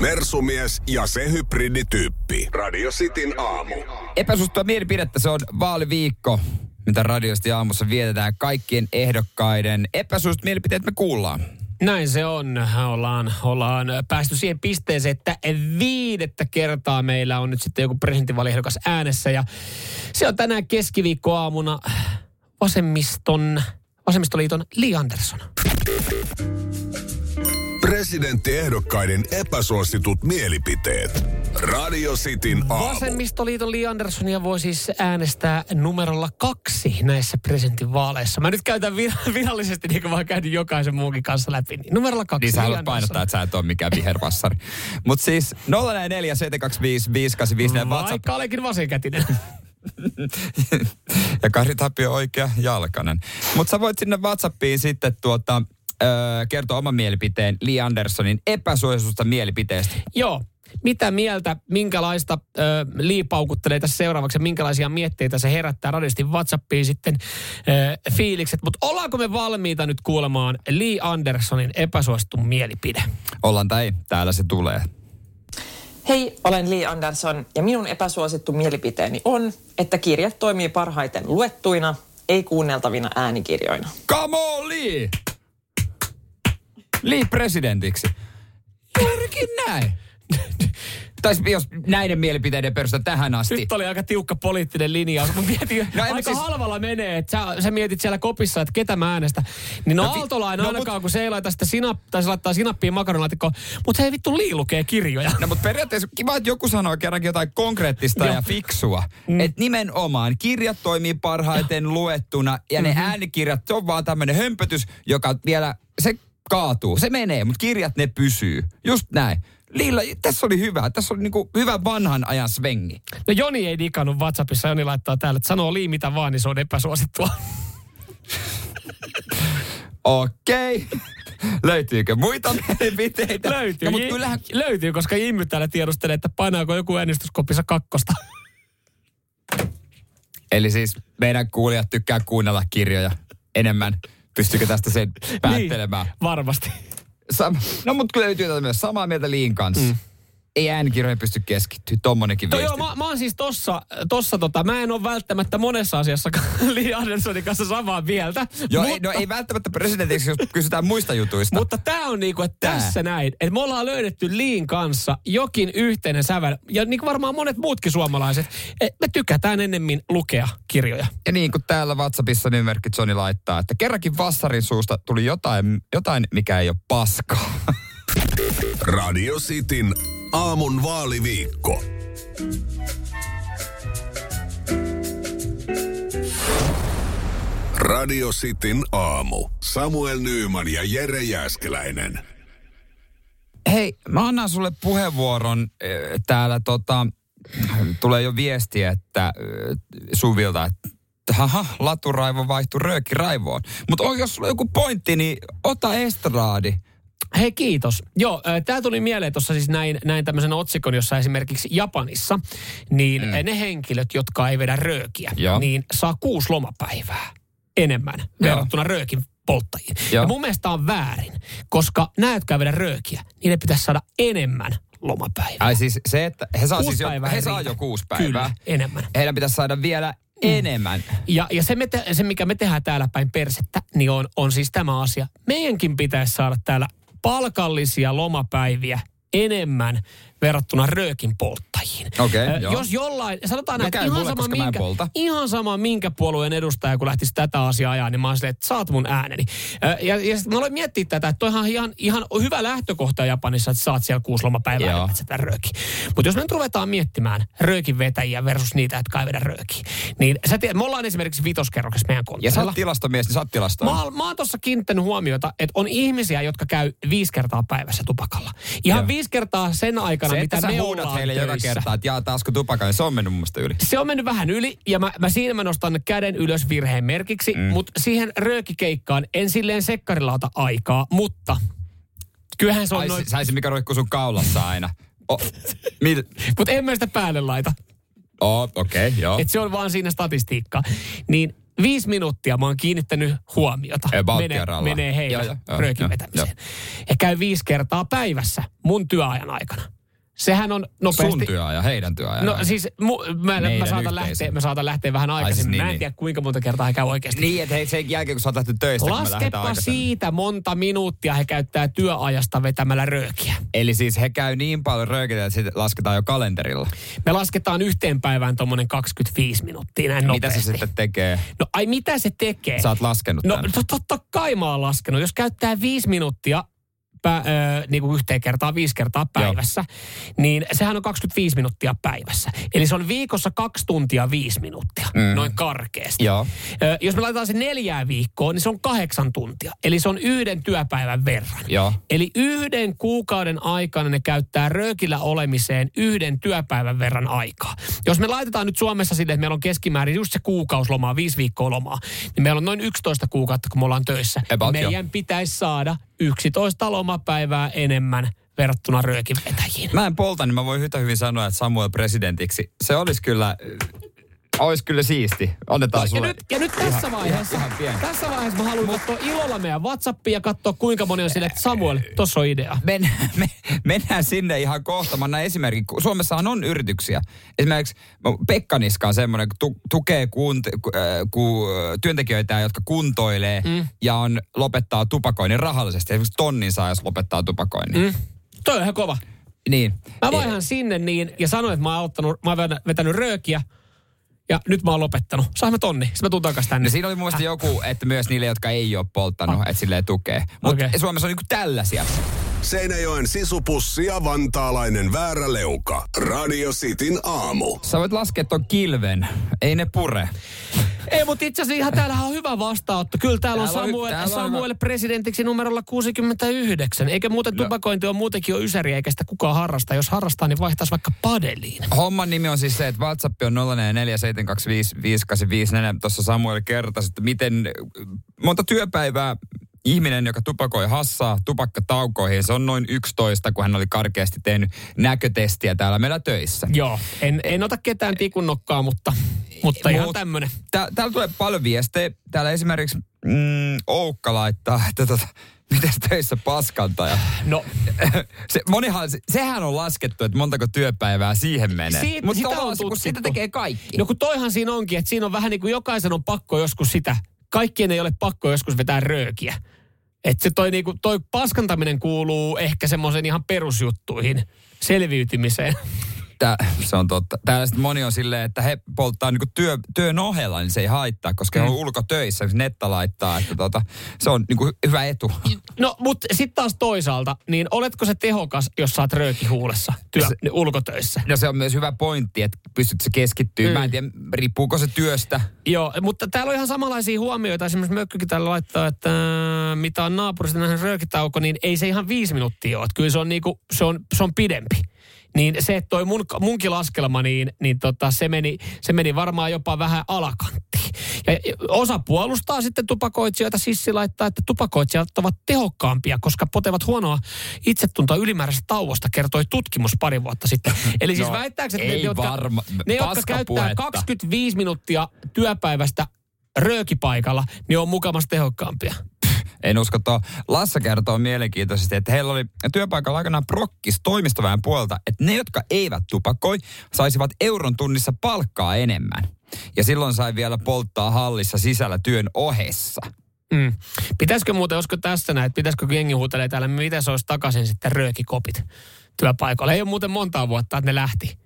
S1: Mersumies ja se hybridityyppi. Radio Cityn aamu.
S3: Epäsuosittua mielipidettä, se on vaaliviikko, mitä radiosti aamussa vietetään. Kaikkien ehdokkaiden epäsuositut mielipiteet me kuullaan.
S2: Näin se on. Ollaan, ollaan päästy siihen pisteeseen, että viidettä kertaa meillä on nyt sitten joku presidentinvaaliehdokas äänessä. Ja se on tänään keskiviikkoaamuna vasemmiston, vasemmistoliiton Li Andersson.
S1: Presidenttiehdokkaiden epäsuositut mielipiteet. Radio Cityn aamu.
S2: Vasemmistoliiton Li Anderssonia voi siis äänestää numerolla kaksi näissä presidentinvaaleissa. Mä nyt käytän vir- virallisesti, niin kuin mä oon käynyt jokaisen muunkin kanssa läpi. Niin numerolla kaksi
S3: Niin sä haluat painottaa, että sä et ole mikään vihervassari. Mutta siis 044 725 585 WhatsApp.
S2: Vaikka olenkin vasenkätinen.
S3: ja Kari Tapio oikea jalkainen. Mutta sä voit sinne WhatsAppiin sitten tuota, öö, kertoa oman mielipiteen Lee Andersonin epäsuositusta mielipiteestä.
S2: Joo. Mitä mieltä, minkälaista ö, liipaukuttelee tässä seuraavaksi ja minkälaisia mietteitä se herättää radiosti WhatsAppiin sitten ö, fiilikset. Mutta ollaanko me valmiita nyt kuulemaan Lee Andersonin epäsuositun mielipide?
S3: Ollaan tai täällä se tulee.
S10: Hei, olen Lee Anderson ja minun epäsuosittu mielipiteeni on, että kirjat toimii parhaiten luettuina, ei kuunneltavina äänikirjoina.
S3: Come on, Lee! Lee presidentiksi. Juurikin näin. tai jos näiden mielipiteiden perusta tähän asti.
S2: Nyt oli aika tiukka poliittinen linjaus. Mä mietin,
S3: No
S2: aika
S3: siis-
S2: halvalla menee, että sä, sä, mietit siellä kopissa, että ketä mä äänestän. Niin no,
S3: No
S2: Aaltolainen
S3: no
S2: ainakaan,
S3: mut-
S2: kun se ei laita sitä sinap, tai se laittaa sinappiin makaronilaatikkoon. Mutta hei vittu, Lii lukee kirjoja.
S3: No mutta periaatteessa kiva, että joku sanoo kerrankin jotain konkreettista ja fiksua. Mm. Että nimenomaan kirjat toimii parhaiten luettuna ja ne
S2: Mhm.
S3: äänikirjat, se on vaan tämmöinen hömpötys, joka vielä, se kaatuu. Se menee, mutta kirjat ne pysyy. Just näin. Liilla, tässä oli hyvä. Tässä oli niinku hyvä vanhan ajan svengi.
S2: No Joni ei digannut WhatsAppissa. Joni laittaa täällä, että sanoo Lii mitä vaan, niin se on epäsuosittua.
S3: Okei. Löytyykö muita mielipiteitä?
S2: Löytyy.
S3: No, mutta kyllähän,
S2: Löytyy, koska Jimmy täällä tiedustelee, että painaako joku äänestyskopissa kakkosta.
S3: eli siis meidän kuulijat tykkää kuunnella kirjoja enemmän. Pystyykö tästä sen päättelemään?
S2: Niin, varmasti.
S3: Sam- no mutta kyllä löytyy tätä myös samaa mieltä Liin kanssa. Mm. Ei äänikirjoihin pysty keskittyä, tommonenkin
S2: To,
S3: viesti.
S2: joo, mä, mä oon siis tossa, tossa tota, mä en ole välttämättä monessa asiassa Li Anderssonin kanssa samaa mieltä.
S3: Joo,
S2: mutta,
S3: ei, no ei välttämättä presidentiksi, jos kysytään muista jutuista.
S2: Mutta tää on niinku, että
S3: Tää.
S2: tässä näin, että me ollaan löydetty Liin kanssa jokin yhteinen sävel, ja niin kuin varmaan monet muutkin suomalaiset, me tykätään ennemmin lukea kirjoja.
S3: Ja niin kuin täällä WhatsAppissa nimimerkki Johnny laittaa, että kerrankin vassarin suusta tuli jotain, jotain mikä ei ole paskaa.
S1: Radio Cityn aamun vaaliviikko. Radio Cityn aamu. Samuel Nyyman ja Jere Jäskeläinen.
S3: Hei, mä annan sulle puheenvuoron äh, täällä tota, tulee jo viesti, että äh, Suvilta, että haha, laturaivo vaihtui röökiraivoon. Mutta jos sulla on joku pointti, niin ota estraadi.
S2: Hei kiitos. Joo, tämä tuli mieleen tuossa siis näin, näin tämmöisen otsikon, jossa esimerkiksi Japanissa, niin mm. ne henkilöt, jotka ei vedä röökiä,
S3: Joo.
S2: niin saa kuusi lomapäivää enemmän
S3: Joo.
S2: verrattuna röökin polttajiin.
S3: Joo.
S2: Ja mun mielestä on väärin, koska nämä, jotka ei vedä röökiä, niin ne pitäisi saada enemmän lomapäivää.
S3: Ai siis se, että he saa,
S2: Kuusi
S3: siis jo, he saa jo kuusi päivää.
S2: Kyllä, enemmän.
S3: Heidän pitäisi saada vielä enemmän.
S2: Ja, ja se, me te, se, mikä me tehdään täällä päin persettä, niin on, on siis tämä asia. Meidänkin pitäisi saada täällä palkallisia lomapäiviä enemmän verrattuna röökin polttajiin. Ö,
S3: joo.
S2: Jos jollain, sanotaan
S3: No
S2: näin, ihan
S3: mulle,
S2: sama, minkä, ihan sama minkä puolueen edustaja, kun lähtisi tätä asiaa ajaa, niin mä oon silleen, että saat mun ääneni. Ö, Ja, ja sit mä aloin miettiä tätä, että toihan ihan, ihan hyvä lähtökohta Japanissa, että saat siellä kuusi lomapäivää että sä rööki. Mutta jos me nyt ruvetaan miettimään röökin vetäjiä versus niitä, jotka ei vedä röökiä, niin sä tiedät, me ollaan esimerkiksi vitoskerroksessa meidän
S3: Ja
S2: konttorilla.
S3: sä oot tilastomies, niin sä oot tilastoja.
S2: Mä, mä oon tuossa kiinnittänyt huomiota, että on ihmisiä, jotka käy viisi kertaa päivässä tupakalla. Ihan
S3: Joo.
S2: viisi kertaa sen aikana,
S3: se,
S2: mitä me ollaan
S3: heille joka
S2: töissä.
S3: kerta, että jaa tupakan, niin se on mennyt mun mielestä yli.
S2: Se on mennyt vähän yli ja mä, mä siinä mä nostan käden ylös virheen merkiksi, mm. mutta siihen röökikeikkaan en silleen sekkarilla ota aikaa, mutta kyllähän se on
S3: Ai,
S2: noin,
S3: saisi mikä roikkuu sun kaulassa aina. Oh,
S2: mutta en mä sitä päälle laita.
S3: oh, okei, okay, joo.
S2: Et se on vaan siinä statistiikkaa. Niin viisi minuuttia mä oon kiinnittänyt huomiota.
S3: About
S2: menee,
S3: kerrallaan.
S2: menee heillä röökin vetämiseen. Ja käy viisi kertaa päivässä mun työajan aikana. Sehän on nopeasti...
S3: Sun työajan, heidän työajan.
S2: No siis mu, mä, mä, saatan lähteä, mä saatan lähteä vähän aikaisemmin.
S3: siis niin,
S2: mä en
S3: niin.
S2: tiedä kuinka monta kertaa he käy oikeasti.
S3: Niin, että hei, sen jälkeen kun sä oot lähtenyt töistä,
S2: Laskepa siitä monta minuuttia he käyttää työajasta vetämällä röökiä.
S3: Eli siis he käy niin paljon röökitä, että se lasketaan jo kalenterilla.
S2: Me lasketaan yhteen päivään tuommoinen 25 minuuttia näin
S3: Mitä
S2: nopeasti.
S3: se sitten tekee?
S2: No ai mitä se tekee?
S3: Sä oot laskenut
S2: No
S3: tämän.
S2: to, totta kai mä oon laskenut. Jos käyttää viisi minuuttia pä, ö, niin kuin yhteen kertaa, viisi kertaa päivässä, niin sehän on 25 minuuttia päivässä. Eli se on viikossa kaksi tuntia viisi minuuttia, mm. noin karkeasti.
S3: Joo.
S2: Ö, jos me laitetaan se neljään viikkoon, niin se on kahdeksan tuntia. Eli se on yhden työpäivän verran.
S3: Joo.
S2: Eli yhden kuukauden aikana ne käyttää röökillä olemiseen yhden työpäivän verran aikaa. Jos me laitetaan nyt Suomessa sille, että meillä on keskimäärin just se kuukauslomaa, viisi viikkoa lomaa, niin meillä on noin 11 kuukautta, kun me ollaan töissä.
S3: About,
S2: Meidän
S3: joo.
S2: pitäisi saada 11 lomapäivää enemmän verrattuna röökin vetäjiin.
S3: Mä en polta, niin mä voin hyvin sanoa, että Samuel presidentiksi. Se olisi kyllä, olisi kyllä siisti.
S2: No, ja,
S3: sulle.
S2: nyt, ja nyt tässä vaiheessa,
S3: ihan pieni.
S2: tässä vaiheessa mä haluan katsoa ilolla meidän WhatsAppia ja katsoa kuinka moni on sille, että Samuel, tossa on idea.
S3: Men, me, mennään sinne ihan kohta. Mä esimerkin. Suomessahan on yrityksiä. Esimerkiksi Pekka Niska on semmoinen, kun tu, tukee kunt, ku, äh, ku, työntekijöitä, jotka kuntoilee mm. ja on, lopettaa tupakoinnin rahallisesti. Esimerkiksi tonnin saa, jos lopettaa tupakoinnin. Mm.
S2: Toi on ihan kova.
S3: Niin.
S2: Mä vaihan sinne niin ja sanoin, että mä oon, ottanut, mä oon vetänyt röökiä ja nyt mä oon lopettanut. Saamme tonni, sitten mä tuun takas tänne.
S3: No siinä oli mun mielestä joku, että myös niille, jotka ei ole polttanut, että silleen tukee. Mutta
S2: Okei.
S3: Suomessa on niinku tällaisia.
S1: Seinäjoen sisupussi ja vantaalainen vääräleuka. Radio Cityn aamu.
S3: Sä voit laskea ton kilven. Ei ne pure.
S2: Ei, mutta itse asiassa ihan täällähän on hyvä vastaanotto. Kyllä täällä,
S3: Täällä
S2: on
S3: on-
S2: Samuel,
S3: täällä on
S2: Samuel presidentiksi numerolla 69. Eikä muuten
S3: No.
S2: tupakointi on muutenkin jo ysäri, eikä sitä kukaan harrasta. Jos harrastaa, niin vaihtaisi vaikka padeliin.
S3: Homman nimi on siis se, että WhatsApp on 0447255854. Tuossa Samuel kertasi, että miten monta työpäivää ihminen, joka tupakoi hassaa tupakkataukoihin, se on noin 11, kun hän oli karkeasti tehnyt näkötestiä täällä meillä töissä.
S2: Joo, en, en ota ketään tikun nokkaa, mutta, mutta ihan
S3: Mut-
S2: tämmönen.
S3: Tää, täällä tulee paljon viestejä. Täällä esimerkiksi mm, Oukka laittaa, että tota, Mites töissä paskantaja?
S2: No,
S3: se, monihan, se, sehän on laskettu, että montako työpäivää siihen menee.
S2: Siitä-
S3: Mutta
S2: sitä on
S3: kun sitä tekee kaikki.
S2: no kun toihan siinä onkin, että siinä on vähän niin kuin jokaisen on pakko joskus sitä. Kaikkien ei ole pakko joskus vetää röökiä. Että se toi, niinku, toi paskantaminen kuuluu ehkä semmoisen ihan perusjuttuihin, selviytymiseen.
S3: Tää, se on totta. Täällä sitten moni on silleen, että he polttaa niinku työ, työn ohella, niin se ei haittaa, koska mm. he on ulkotöissä, jos netta laittaa. Että tota, se on niinku hyvä etu.
S2: No, mutta sitten taas toisaalta, niin oletko se tehokas, jos saat rööki huulessa työ,
S3: Se-
S2: ulkotöissä?
S3: No se on myös hyvä pointti, että pystyt se keskittyä. Mm. Mä en tiedä, riippuuko se työstä.
S2: Joo, mutta täällä on ihan samanlaisia huomioita. Esimerkiksi Mökkykin täällä laittaa, että äh, mitä on naapurista nähnyt röökitauko, niin ei se ihan viisi minuuttia ole. Että Kyllä se on, niinku, se on, se on pidempi. Niin se, että toi mun, munkin laskelma, niin, niin tota, se, meni, se meni varmaan jopa vähän alakanttiin. Ja osa puolustaa sitten tupakoitsijoita. Sissi laittaa, että tupakoitsijat ovat tehokkaampia, koska potevat huonoa itsetuntoa ylimääräisestä tauosta, kertoi tutkimus pari vuotta sitten. Eli siis
S3: No,
S2: väittääkö, että ne,
S3: ei
S2: jotka,
S3: varma-
S2: ne, jotka käyttää
S3: paskapuhetta.
S2: 25 minuuttia työpäivästä röökipaikalla, niin on mukamassa tehokkaampia.
S3: En usko tuo. Lassa kertoo mielenkiintoisesti, että heillä oli työpaikalla aikanaan prokkis toimistoväen puolelta, että ne, jotka eivät tupakoi, saisivat euron tunnissa palkkaa enemmän. Ja silloin sai vielä polttaa hallissa sisällä työn ohessa.
S2: Mm. Pitäisikö muuten, olisiko tässä näin, että pitäisikö jengi huutelee täällä, miten se olisi takaisin sitten röökikopit työpaikalla. Ei ole muuten montaa vuotta, että ne lähti.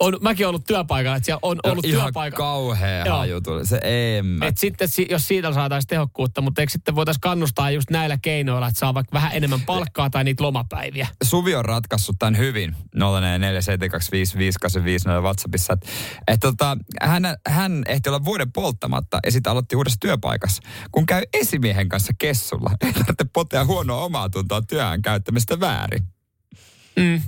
S2: On, mäkin olen ollut työpaikalla, että siellä on ollut
S3: No, ihan
S2: työpaikalla.
S3: kauhea
S2: Joo.
S3: haju tuli. Se ei mä.
S2: Et sitten, si- jos siitä saataisiin tehokkuutta, mutta eikö sitten voitaisiin kannustaa just näillä keinoilla, että saa vaikka vähän enemmän palkkaa tai niitä lomapäiviä.
S3: Suvi on ratkaissut tämän hyvin 0447255854 WhatsAppissa. Että et tota, hän, hän ehti olla vuoden polttamatta ja sitten aloitti uudessa työpaikassa. Kun käy esimiehen kanssa kessulla, ei tarvitse potea huonoa omaa tuntoa työhön käyttämistä väärin.
S2: Mm.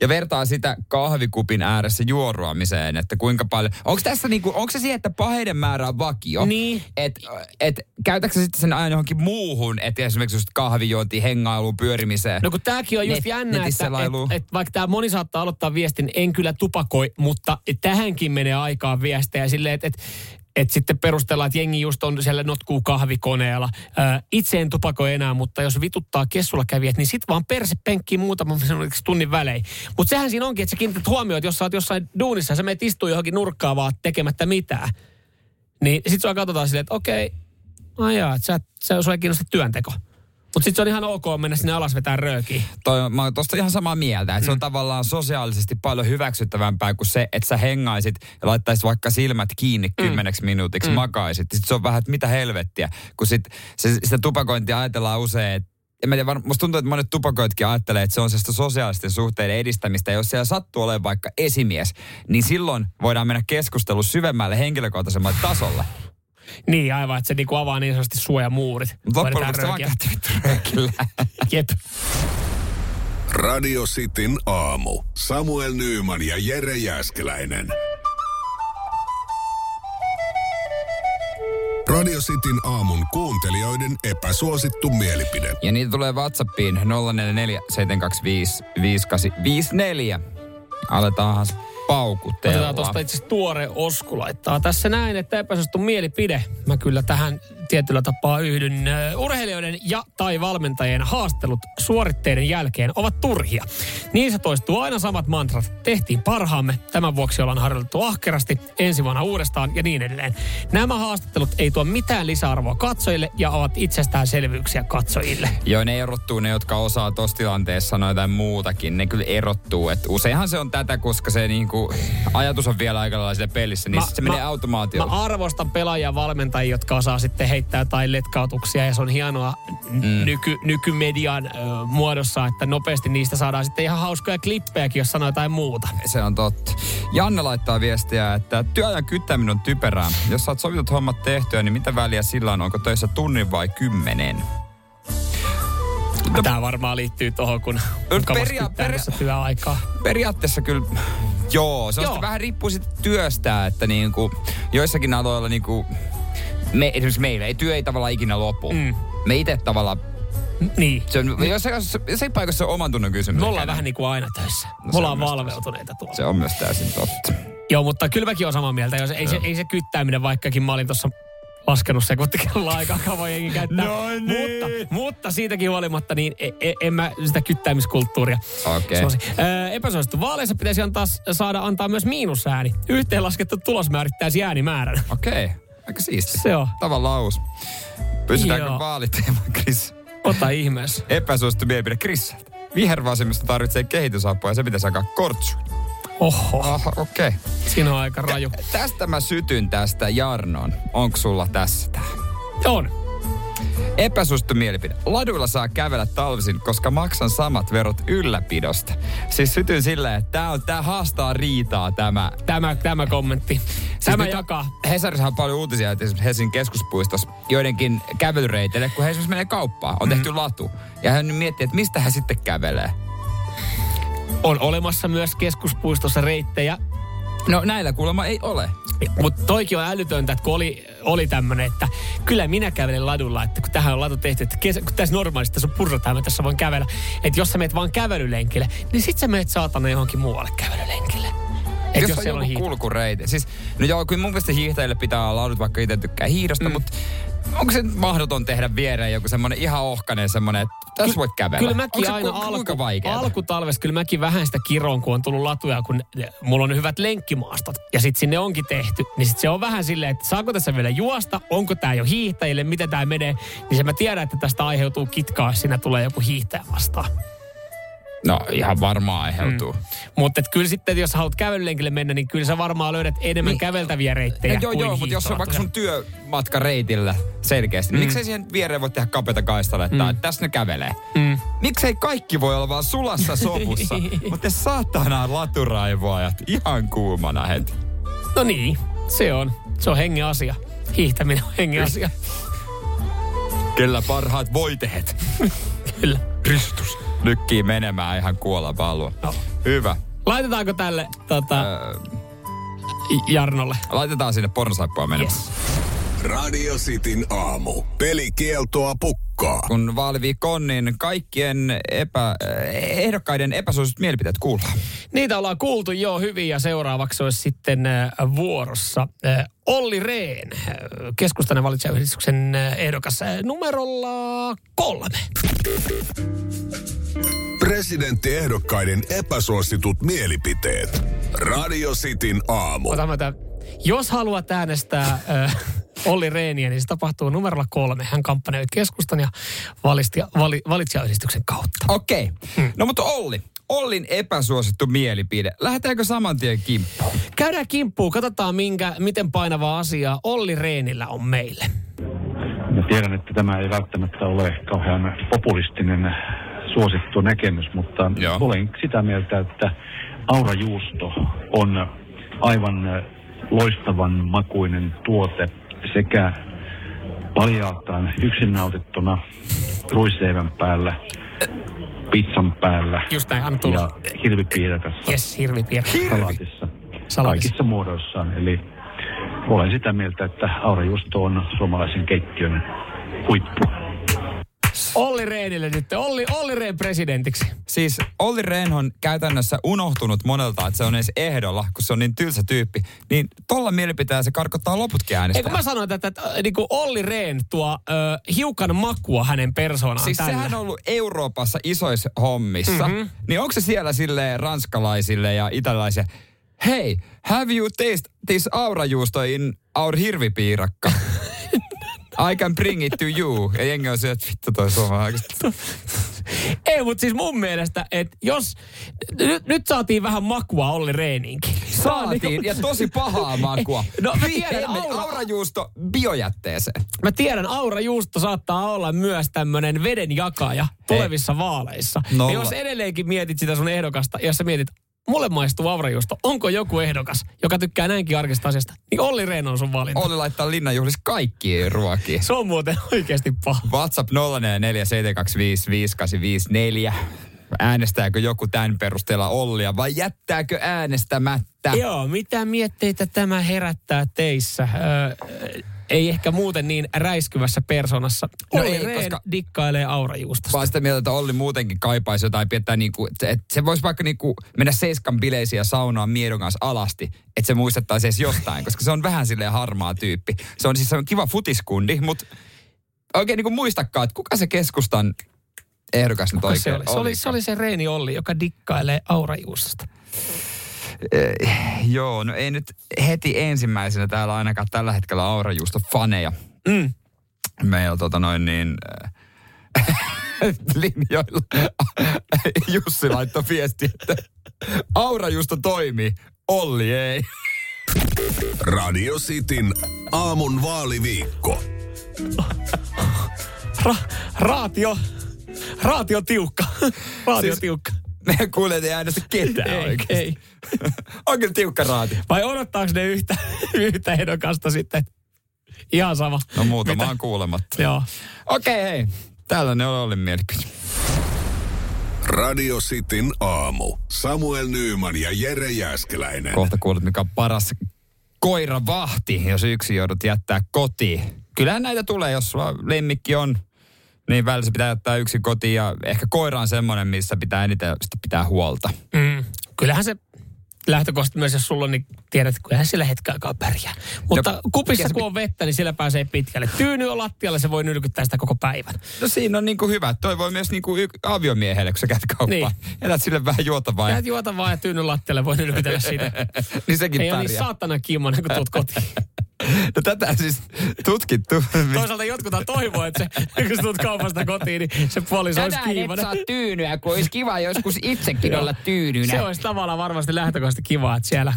S3: Ja vertaa sitä kahvikupin ääressä juoruamiseen, että kuinka paljon... Onko tässä niinku, onko se siihen, että paheiden määrä on vakio?
S2: Niin.
S3: Et, et käytätkö sitten sen aina johonkin muuhun, että esimerkiksi just kahvijuontiin, hengailuun, pyörimiseen?
S2: No kun tämäkin on just
S3: Net-
S2: jännä, että et, et vaikka tämä moni saattaa aloittaa viestin, en kyllä tupakoi, mutta tähänkin menee aikaa viestejä silleen, että et, et sitten perustellaan, että jengi just on siellä notkuu kahvikoneella. Ää, itse en tupakoi enää, mutta jos vituttaa kessulla kävijät, niin sit vaan perse penkkiin muutaman tunnin välein. Mutta sehän siinä onkin, että sä kiinnität huomioon, että jos sä oot jossain duunissa ja sä menet istuu johonkin nurkkaan vaan tekemättä mitään. Niin sit sua katsotaan silleen, että okei, ajaa, että sä, sä, sua ei kiinnosta työnteko. Mutta sitten se on ihan ok mennä sinne alas vetää röökiä.
S3: Toi, mä oon tosta ihan samaa mieltä, että se on tavallaan sosiaalisesti paljon hyväksyttävämpää kuin se, että sä hengaisit ja laittaisit vaikka silmät kiinni kymmeneksi minuutiksi, makaisit. Sitten se on vähän, että mitä helvettiä, kun sit, se, sitä tupakointia ajatellaan usein, että en mä tiedä, var- musta tuntuu, että monet tupakoitkin ajattelee, että se on sellaista sosiaalisten suhteiden edistämistä. Ja jos siellä sattuu olemaan vaikka esimies, niin silloin voidaan mennä keskustelu syvemmälle henkilökohtaisemmalle tasolle.
S2: Niin, aivan, että se niinku avaa niin sanotusti suojamuurit.
S3: Loppujen lopuksi se vaan röökillä.
S2: Jep.
S1: Radio Cityn aamu. Samuel Nyyman ja Jere Jäskeläinen. Radio Cityn aamun kuuntelijoiden epäsuosittu mielipide.
S3: Ja niitä tulee WhatsAppiin 044 725 5854. Aletaanhan paukutella.
S2: Otetaan tuosta itse tuore Osku laittaa tässä näin, että epäsuosittu mielipide. Mä kyllä tähän tietyllä tapaa yhdyn. Urheilijoiden ja tai valmentajien haastelut suoritteiden jälkeen ovat turhia. Niissä toistuu aina samat mantrat. Tehtiin parhaamme, tämän vuoksi ollaan harjoitettu ahkerasti, ensi vuonna uudestaan ja niin edelleen. Nämä haastattelut ei tuo mitään lisäarvoa katsojille ja ovat itsestäänselvyyksiä katsojille.
S3: Joo, ne erottuu ne, jotka osaa tuossa tilanteessa sanoa jotain muutakin. Ne kyllä erottuu. Et useinhan se on tätä, koska se niinku, ajatus on vielä aika lailla pelissä, niin se menee automaatiolla.
S2: Mä arvostan pelaajia ja valmentajia, jotka osaa sitten heittää jotain letkautuksia ja se on hienoa mm. nyky, nykymedian ö, muodossa, että nopeasti niistä saadaan sitten ihan hauskoja klippejäkin, jos sanoo jotain muuta.
S3: Se on totta. Janne laittaa viestiä, että työajan kyttäminen on typerää. Jos saat sovitut hommat tehtyä, niin mitä väliä sillä on? Onko töissä tunnin vai kymmenen?
S2: Tämä varmaan liittyy tuohon, kun
S3: peria- peria-
S2: työaikaa.
S3: Periaatteessa kyllä, joo. Se on
S2: Joo.
S3: sitten vähän riippuu sit työstä, että niinku, joissakin aloilla niinku, me, esimerkiksi meillä ei työ ei tavallaan ikinä lopu.
S2: Mm.
S3: Me itse tavallaan,
S2: Niin.
S3: se on, jossain paikassa se on oman tunnon kysymys.
S2: Me ollaan vähän niin kuin aina töissä.
S3: No
S2: Me ollaan valveutuneita tuolla.
S3: Se on myös täysin totta.
S2: Joo, mutta kyllä mäkin olen samaa mieltä. Jos ei, se, ei se kyttääminen, vaikkakin mä olin tuossa laskenut sekuntikelloa aika kauan jengi käyttää.
S3: No niin.
S2: mutta, mutta siitäkin huolimatta, niin e, e, en mä sitä kyttäämiskulttuuria
S3: Okei.
S2: suosi. Öö, epäsuosittu vaaleissa pitäisi antaa, saada antaa myös miinusääni. Yhteenlaskettu tulos määrittäisi äänimäärän.
S3: Okei, aika siisti.
S2: Se on.
S3: Tavallaan uusi. Pysytäänkö
S2: Joo.
S3: vaaliteema, Chris?
S2: Ota ihmeessä.
S3: Epäsuosittu mielipide Chrisseltä. Vihervasemmisto tarvitsee kehitysapua ja se pitäisi alkaa kortsuun.
S2: Oho,
S3: Aha, okei. Okay.
S2: siinä on aika raju.
S3: Tästä mä sytyn tästä Jarnon. Onko sulla tässä tää?
S2: On.
S3: Epäsuosittu mielipide. Laduilla saa kävellä talvisin, koska maksan samat verot ylläpidosta. Siis sytyn silleen, että tää, on, tää haastaa riitaa tämä.
S2: Tämä, tämä kommentti.
S3: Siis
S2: Tämä jakaa.
S3: Hesarissahan on paljon uutisia, että esimerkiksi Helsingin keskuspuistossa joidenkin kävelyreiteille, kun he esimerkiksi menee kauppaan, on tehty latu. Ja hän miettii, että mistä hän sitten kävelee.
S2: On olemassa myös keskuspuistossa reittejä,
S3: No näillä kuulemma ei ole.
S2: Mutta toikin on älytöntä, että kun oli, oli tämmöinen, että kyllä minä kävelen ladulla, että kun tähän on latu tehty, että kesä, kun tässä normaalisti tässä on purrataan, mä tässä voin kävellä. Että jos sä meet vaan kävelylenkille, niin sit sä meet saatana johonkin muualle kävelylenkille. Et
S3: jos,
S2: jos,
S3: on joku kulkureiti. Siis, no joo, kyllä mun mielestä hiihtäjille pitää olla laudut, vaikka itse tykkää hiihdosta, mm. mutta onko se mahdoton tehdä viereen joku semmoinen ihan ohkainen semmoinen, että tässä voit kävellä?
S2: Kyllä
S3: Onko
S2: mäkin
S3: se
S2: aina
S3: ku,
S2: alku, alkutalvesta, kyllä mäkin vähän sitä kiroon, kun on tullut latuja, kun mulla on hyvät lenkkimaastot. Ja sitten sinne onkin tehty. Niin sit se on vähän silleen, että saako tässä vielä juosta, onko tämä jo hiihtäjille, miten tämä menee. Niin se mä tiedän, että tästä aiheutuu kitkaa, jos siinä tulee joku hiihtäjä vastaan.
S3: No ihan varmaan aiheutuu. Mm.
S2: Mutta kyllä sitten, jos haluat kävelylenkille mennä, niin kyllä sä varmaan löydät enemmän niin. käveltäviä reittejä
S3: No, joo,
S2: kuin
S3: joo, mutta jos on vaikka sun työmatka reitillä selkeästi, niin miksei siihen viereen voi tehdä kapeita kaistaletta, mm. että tässä ne kävelee?
S2: Mm.
S3: Miksei kaikki voi olla vaan sulassa sovussa, mutta te saatana laturaivoajat ihan kuumana heti.
S2: No niin, se on. Se on hengen asia. Hiihtäminen on hengen asia.
S3: Kyllä parhaat voitehet.
S2: Kyllä.
S3: Kristus. Nykkii menemään ihan kuolla valua.
S2: No.
S3: Hyvä.
S2: Laitetaanko tälle tota,
S3: Öö,
S2: Jarnolle?
S3: laitetaan sinne pornosaippua menemään.
S2: Yes.
S1: Radio Cityn aamu. Pelikieltoa pukkaa.
S3: Kun vaaliviikko on, niin kaikkien epä, eh, ehdokkaiden epäsuositut mielipiteet kuullaan.
S2: Niitä ollaan kuultu jo hyvin ja seuraavaksi olisi sitten äh, vuorossa äh, Olli Rehn, keskustainen valitsijayhdistyksen ehdokas numerolla kolme.
S1: Presidenttiehdokkaiden epäsuositut mielipiteet. Radio Cityn aamu.
S2: Otamme tämän. Jos haluat äänestää äh, Olli Rehniä, niin se tapahtuu numerolla kolme. Hän kampanjoi keskustan ja valisti, vali, valitsijayhdistyksen kautta.
S3: Okei. Okay. No mutta Olli. Ollin epäsuosittu mielipide. Lähdetäänkö saman tien kimppuun?
S2: Käydään kimppuun, katsotaan minkä, miten painavaa asiaa Olli Rehnillä on meille.
S11: Mä tiedän, että tämä ei välttämättä ole kauhean populistinen suosittu näkemys, mutta
S3: Joo.
S11: olen sitä mieltä, että aurajuusto on aivan loistavan makuinen tuote sekä paljaaltaan yksin nautittuna ruisleivän päällä, pizzan päällä
S2: Just näin, anna tulla.
S11: ja hirvipiirakassa
S2: Yes, hirvipiirre.
S11: salaatissa,
S2: Salaatissa.
S11: kaikissa muodoissaan. Eli olen sitä mieltä, että aurajuusto on suomalaisen keittiön huippu.
S2: Olli Rehnille nyt. Olli, Olli Rehn presidentiksi.
S3: Siis Olli Rehn on käytännössä unohtunut monelta, että se on edes ehdolla, kun se on niin tylsä tyyppi. Niin tolla mielipiteellä se karkottaa loputkin äänestä.
S2: kun mä sanoin, että, että, että niin kuin Olli Rehn tuo ö, hiukan makua hänen persoonaan
S3: Siis
S2: tällä.
S3: sehän on ollut Euroopassa isoissa hommissa. Mm-hmm. Niin onko se siellä sille ranskalaisille ja italaisille, hey, have you taste this aurajuusto in our hirvipiirakka? I can bring it to you. Ja jengi on se, että vittu toi suomalainen.
S2: Ei, mutta siis mun mielestä, että jos... Nyt, nyt saatiin vähän makua Olli Rehniinkin.
S3: Saatiin, ja tosi pahaa makua.
S2: No mä tiedän, aura,
S3: aurajuusto biojätteeseen.
S2: mä tiedän, Aura Juusto saattaa olla myös tämmönen vedenjakaja tulevissa vaaleissa.
S3: Nolla.
S2: Ja jos edelleenkin mietit sitä sun ehdokasta, ja jos sä mietit, mulle maistuu aurajuusto, onko joku ehdokas, joka tykkää näinkin arkista asiasta, niin Olli Rehn on sun valinta.
S3: Olli laittaa linnanjuhlissa kaikki ruokia.
S2: Se on muuten oikeasti paha.
S3: WhatsApp 0447255854. Äänestääkö joku tämän perusteella Ollia vai jättääkö äänestämättä?
S2: Joo, mitä mietteitä tämä herättää teissä? Öö, ei ehkä muuten niin räiskyvässä persoonassa.
S3: No
S2: Olli
S3: ei,
S2: Rehn
S3: koska-
S2: dikkailee aurajuustosta.
S3: Vaan sitä mieltä, että Olli muutenkin kaipaisi jotain pientä, niinku, että et se voisi vaikka niinku mennä seiskan bileisiin ja saunaan miedon kanssa alasti, että se muistettaisiin edes jostain, koska se on vähän silleen harmaa tyyppi. Se on siis se on kiva futiskundi, mutta oikein niinku muistakaan, että kuka se keskustan ehdokas nyt oikein
S2: se, oli? Se, oli, se oli se Reini Olli, joka dikkailee aurajuustosta.
S3: Eh, joo, no ei nyt heti ensimmäisenä täällä ainakaan tällä hetkellä aurajuusto faneja.
S2: Mm.
S3: Meillä tota noin niin... äh, linjoilla. Jussi laittoi viesti, että aurajuusto toimii, Olli ei.
S1: Radio Cityn aamun vaaliviikko.
S2: Ra, raatio, raatio tiukka. raatio
S3: Siis-
S2: tiukka.
S3: Meidän kuulijat ei äänestä ketään
S2: Ei,
S3: oikeasti.
S2: ei.
S3: On kyllä tiukka raati.
S2: Vai odottaako ne yhtä, yhtä ehdokasta sitten? Ihan sama.
S3: No muutama
S2: Mitä?
S3: on kuulematta.
S2: Joo.
S3: Okei, hei. Tällainen on Ollin mielipide.
S1: Radio Cityn aamu. Samuel Nyyman ja Jere Jäskeläinen.
S3: Kohta kuulet, mikä on paras koiravahti, jos yksi joudut jättää kotiin. Kyllähän näitä tulee, jos sulla lemmikki on, niin välillä se pitää jättää yksi kotiin ja ehkä koira on semmoinen, missä pitää eniten sitä pitää huolta.
S2: Mm. Kyllähän se lähtökohtaisesti myös, jos sulla on, niin tiedät, että kyllähän sillä hetken aikaa pärjää. Mutta
S3: No,
S2: kupissa kun on vettä, niin sillä pääsee pitkälle. Tyyny on lattialla, se voi nylkyttää sitä koko päivän.
S3: No siinä on niinku hyvä. Toi voi myös niinku y- aviomiehelle, kun sä käyt kauppaan.
S2: Niin.
S3: Jätät sille vähän juotavaa. ja-
S2: Jäät juota vaan ja tyyny lattialle voi nylkytellä siitä.
S3: niin sekin
S2: Ei ole niin
S3: pärjää.
S2: saatana kimmonen, kun tuut kotiin.
S3: No tätä siis tutkittu.
S2: Toisaalta jotkut toivoo, että se, kun tulet kaupasta kotiin, niin se puoliso olisi kiivainen.
S3: tyynyä, kun olisi kiva joskus itsekin
S2: Joo. Se olisi tavallaan varmasti lähtökohtaisesti kiva, että siellä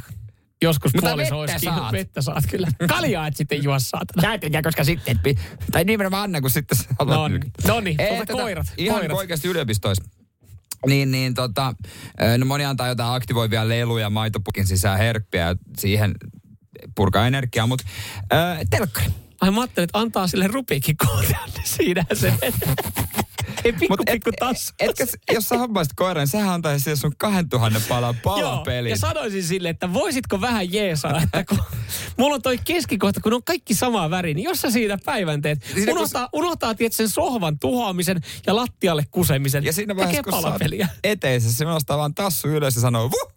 S2: joskus
S3: Mutta
S2: puoliso
S3: vettä
S2: olisi kiinni.
S3: saat.
S2: Vettä saat kyllä. Kaljaa et sitten juo saatana.
S3: Näytetään, koska sitten, pi- tai nimenomaan Anna, kun sitten haluat
S2: No niin. No niin,
S3: Ei,
S2: tuota
S3: tätä-
S2: koirat,
S3: Ihan
S2: koirat.
S3: oikeasti yliopistoissa. Niin, niin tota, no moni antaa jotain aktivoivia leluja maitopukin sisään herkkiä ja siihen purkaa energiaa, mutta äh, telkkari.
S2: Ai mä ajattelin, että antaa sille rupiikin koodia, niin siinähän se Ei pikku
S3: Mut et-
S2: pikku tassu.
S3: Etkä, s- jos sä hommaisit koiran, niin sähän antaisit sille sun 2000 palan palapelin.
S2: ja sanoisin sille, että voisitko vähän jeesaa, että kun mulla on toi keskikohta, kun on kaikki samaa väri, niin jos sä siinä päivän teet,
S3: Siinä kun
S2: unohtaa, unohtaa tiedät, sen sohvan tuhoamisen ja lattialle kusemisen.
S3: Ja siinä vaiheessa, kun
S2: palapeliä.
S3: eteisessä, se nostaa vaan tassu ylös ja sanoo, Vuh!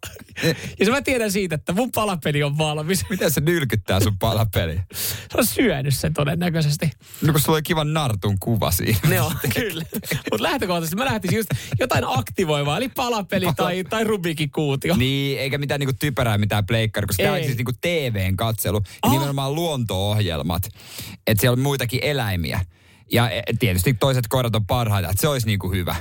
S2: Ja se mä tiedän siitä, että mun palapeli on valmis.
S3: Miten se nylkyttää sun palapeli?
S2: Se on syönyt sen todennäköisesti.
S3: No kun sulla oli kiva nartun kuva siinä.
S2: Ne on, kyllä. Mutta lähtökohtaisesti mä lähtisin just jotain aktivoivaa, eli palapeli tai, tai Rubikin kuutio.
S3: Niin, eikä mitään niinku typerää, mitään pleikkari, koska tämä on siis niinku TVn katselu ja
S2: Ah.
S3: nimenomaan luonto-ohjelmat. Että siellä on muitakin eläimiä. Ja e, tietysti toiset koirat on parhaita, että se olisi niinku hyvä.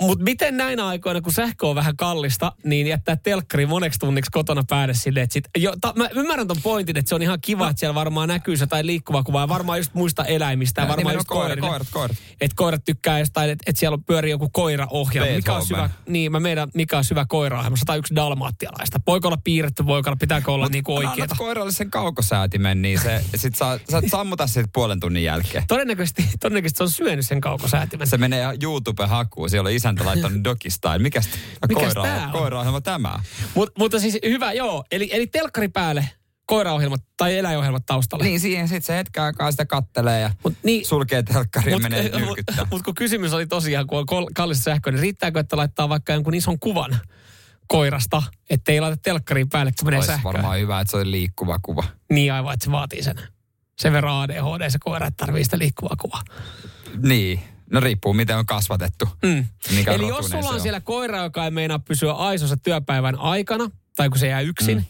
S2: Mutta miten näinä aikoina, kun sähkö on vähän kallista, niin jättää telkkari moneksi tunniksi kotona päälle silleen, että sit, jo, ta, mä ymmärrän ton pointin, että se on ihan kiva, että siellä varmaan näkyy jotain liikkuvaa kuvaa, ja varmaan just muista eläimistä, ja
S3: Ja
S2: varmaan just
S3: koirat, koirat, koirat.
S2: Että koirat tykkää jostain, että et siellä on- pyörii joku koiraohjelma. Mikä on syvä, niin mä meidän, mikä on syvä koiraohjelma, 101 dalmaattialaista. Voiko olla piirretty, voiko olla, pitääkö olla niinku oikeeta?
S3: koiralle sen kaukosäätimen, niin se, sit saa, saat sammuta siitä puolen tunnin jälkeen.
S2: Todennäköisesti, todennäköisesti se on syönyt sen kaukosäätimen.
S3: Se menee YouTube-hakuun, siellä on isäntä laittanut Dogistyle. Mikäs,
S2: Mikäs
S3: koira,
S2: on?
S3: koiraohjelma tämä?
S2: Mut, mutta siis hyvä, joo. Eli, eli telkkari päälle, koiraohjelmat tai eläinohjelmat taustalla.
S3: Niin siihen sitten se hetken aikaa sitä kattelee ja
S2: Mut niin,
S3: sulkee telkkari ja menee
S2: mut-
S3: nyrkyttää.
S2: Mut kun kysymys oli tosiaan, kun on kol- kallista sähköä, niin riittääkö, että laittaa vaikka jonkun ison kuvan koirasta, ettei laita telkkariin päälle, kun menee sähköä.
S3: varmaan hyvä, että se oli liikkuva kuva.
S2: Niin aivan, että se vaatii sen. Sen verran ADHD se koira, että tarvii sitä liikkuvaa kuvaa.
S3: Niin. No riippuu, miten on kasvatettu.
S2: Mm.
S3: Mikä
S2: Eli jos sulla on siellä koira, joka ei meinaa pysyä aisossa työpäivän aikana, tai kun se jää yksin, mm.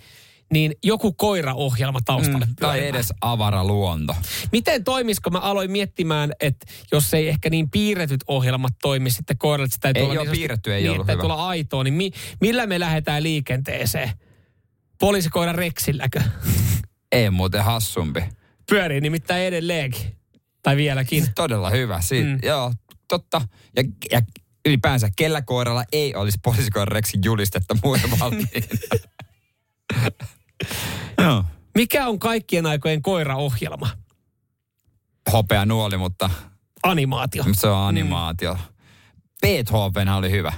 S2: niin joku koiraohjelma taustalle
S3: Mm, tai edes avara luonto.
S2: Miten toimisiko? Mä aloin miettimään, että jos ei ehkä niin piirretyt ohjelmat toimi sitten koiralle, että täytyy
S3: Ei
S2: olla
S3: joo,
S2: niin
S3: piirretty ei
S2: niin,
S3: ollut hyvä.
S2: olla aitoa, niin mi, millä me lähdetään liikenteeseen? Poliisikoiran reksilläkö?
S3: Ei muuten hassumpi.
S2: Pyörii nimittäin edelleenkin. Tai vieläkin.
S3: Todella hyvä. Siitä,
S2: Mm.
S3: mm. Joo, totta. Ja, ja ylipäänsä, kellä koiralla ei olisi poliisikoiran reksin julistetta valmiina. Joo.
S2: Mikä on kaikkien aikojen koiraohjelma?
S3: Hopea nuoli, mutta
S2: Animaatio.
S3: se on animaatio. Mm. Beethoven oli hyvä.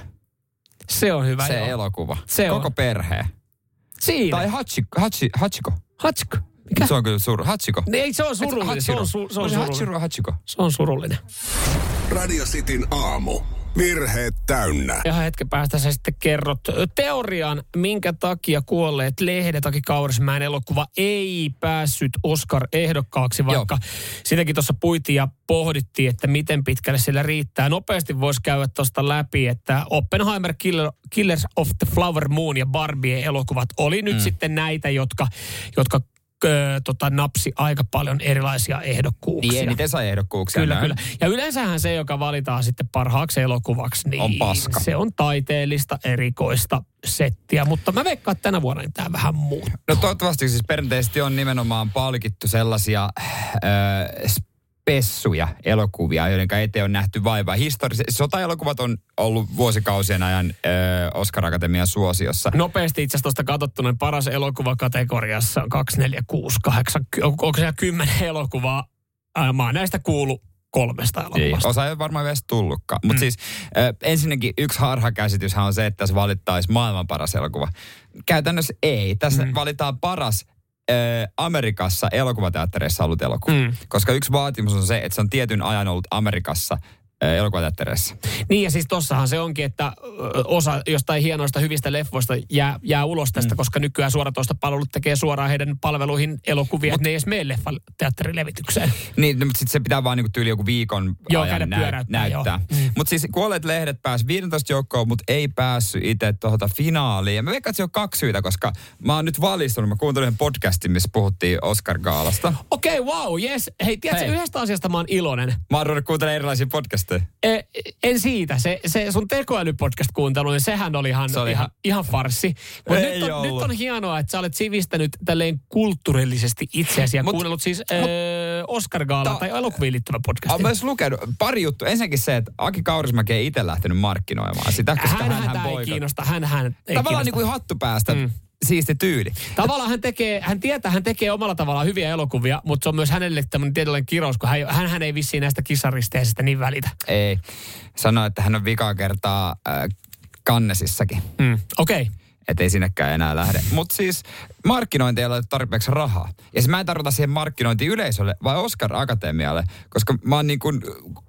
S2: Se on hyvä.
S3: se
S2: joo.
S3: elokuva.
S2: Se on.
S3: Koko perhe.
S2: Siinä.
S3: Tai Hachiko. Hachi, Hachiko. Mikä? Se on kyllä suru. Hachiko?
S2: Niin, ei, se on surullinen. Se on, su, se on surullinen.
S3: Hachiro Hachiko?
S2: Se on surullinen.
S1: Radio Cityn aamu. Virheet täynnä.
S2: Ja hetken päästä sä sitten kerrot teorian, minkä takia kuolleet lehdet Aki Kaurismäen elokuva ei päässyt Oscar-ehdokkaaksi, vaikka sitäkin tuossa puitiin ja pohdittiin, että miten pitkälle sillä riittää. Nopeasti voisi käydä tuosta läpi, että Oppenheimer, Killer, Killers of the Flower Moon ja Barbie elokuvat oli nyt
S3: Mm.
S2: sitten näitä, jotka, jotka ö, tota, napsi aika paljon erilaisia ehdokkuuksia.
S3: Niin eniten sai ehdokkuuksia.
S2: Kyllä,
S3: näin.
S2: kyllä. Ja yleensähän se, joka valitaan sitten parhaaksi elokuvaksi, niin
S3: On paska.
S2: se on taiteellista, erikoista settiä. Mutta mä veikkaan, että tänä vuonna niin tämä vähän muuttuu.
S3: No toivottavasti siis perinteisesti on nimenomaan palkittu sellaisia äh, spessuja elokuvia, joiden eteen on nähty vaivaa. Historiallisesti sotaelokuvat on ollut vuosikausien ajan äh, Oscar Akatemian suosiossa.
S2: Nopeasti itse asiassa tuosta katsottuna niin paras elokuva kategoriassa on 2, 4, 6, 8, onko siellä 10 elokuvaa? Ää, Mä oon näistä kuullut kolmesta elokuvasta.
S3: osa ei varmaan edes tullutkaan. Mutta mm. siis äh, ensinnäkin yksi harhakäsityshän on se, että tässä valittaisi maailman paras elokuva. Käytännössä ei. Tässä mm. valitaan paras Amerikassa elokuvateattereissa ollut elokuva. Mm. Koska yksi vaatimus on se, että se on tietyn ajan ollut Amerikassa äh, elokuvateattereissa.
S2: Niin ja siis tossahan se onkin, että osa jostain hienoista hyvistä leffoista jää, jää ulos tästä, mm. koska nykyään suoratoista palvelut tekee suoraan heidän palveluihin elokuvia, että ne ei edes mene leffateatterilevitykseen.
S3: Niin, no, mutta sitten se pitää vaan niinku tyyli joku viikon
S2: Joo,
S3: ajan
S2: pyöräyttää,
S3: näyttää.
S2: Mm.
S3: Mutta siis kuolleet lehdet pääsi 15 joukkoon, mutta ei päässyt itse tuota finaaliin. Ja mä veikkaan, että se on kaksi syytä, koska mä oon nyt valistunut. Mä kuuntelin yhden podcastin, missä puhuttiin Oscar-gaalasta.
S2: Okei, okay, wow, yes. Hei, tiedätkö,
S3: Hei.
S2: yhdestä asiasta mä oon iloinen.
S3: Mä oon ruvennut kuuntelemaan erilaisia podcasteja.
S2: E, en siitä. Se, se sun tekoälypodcast-kuuntelu, niin sehän oli ihan,
S3: Se oli
S2: ihan,
S3: ihan-.
S2: Mutta
S3: Ei
S2: nyt, on,
S3: ollut.
S2: nyt on hienoa, että sä olet sivistänyt tälleen kulttuurillisesti itseäsi ja
S3: Mut-
S2: kuunnellut siis mut, Oscar Gaala
S3: Ta-
S2: tai elokuviin liittyvä podcast.
S3: Olen myös lukenut pari juttua. Ensinnäkin se, että Aki Kaurismäki ei itse lähtenyt markkinoimaan sitä, koska
S2: hän,
S3: hän,
S2: hän,
S3: hän
S2: ei kiinnosta. Hän, hän ei
S3: Tavallaan
S2: kiinnosta.
S3: niin kuin hattu päästä. Mm. Siisti tyyli.
S2: Tavallaan hän tekee, hän tietää, hän tekee omalla tavallaan hyviä elokuvia, mutta se on myös hänelle tämmöinen tietynlainen kirous, kun hän, hän, hän ei vissiin näistä kisaristeisistä niin välitä.
S3: Ei. Sanoi, että hän on vikaa kertaa äh, kannesissakin.
S2: Mm. Okei. Okay.
S3: Että ei sinnekään enää lähde. Mutta siis markkinointi ei ole tarpeeksi rahaa. Ja siis mä en tarkoita siihen markkinointi yleisölle, vai Oscar Akatemialle. Koska mä niin kuin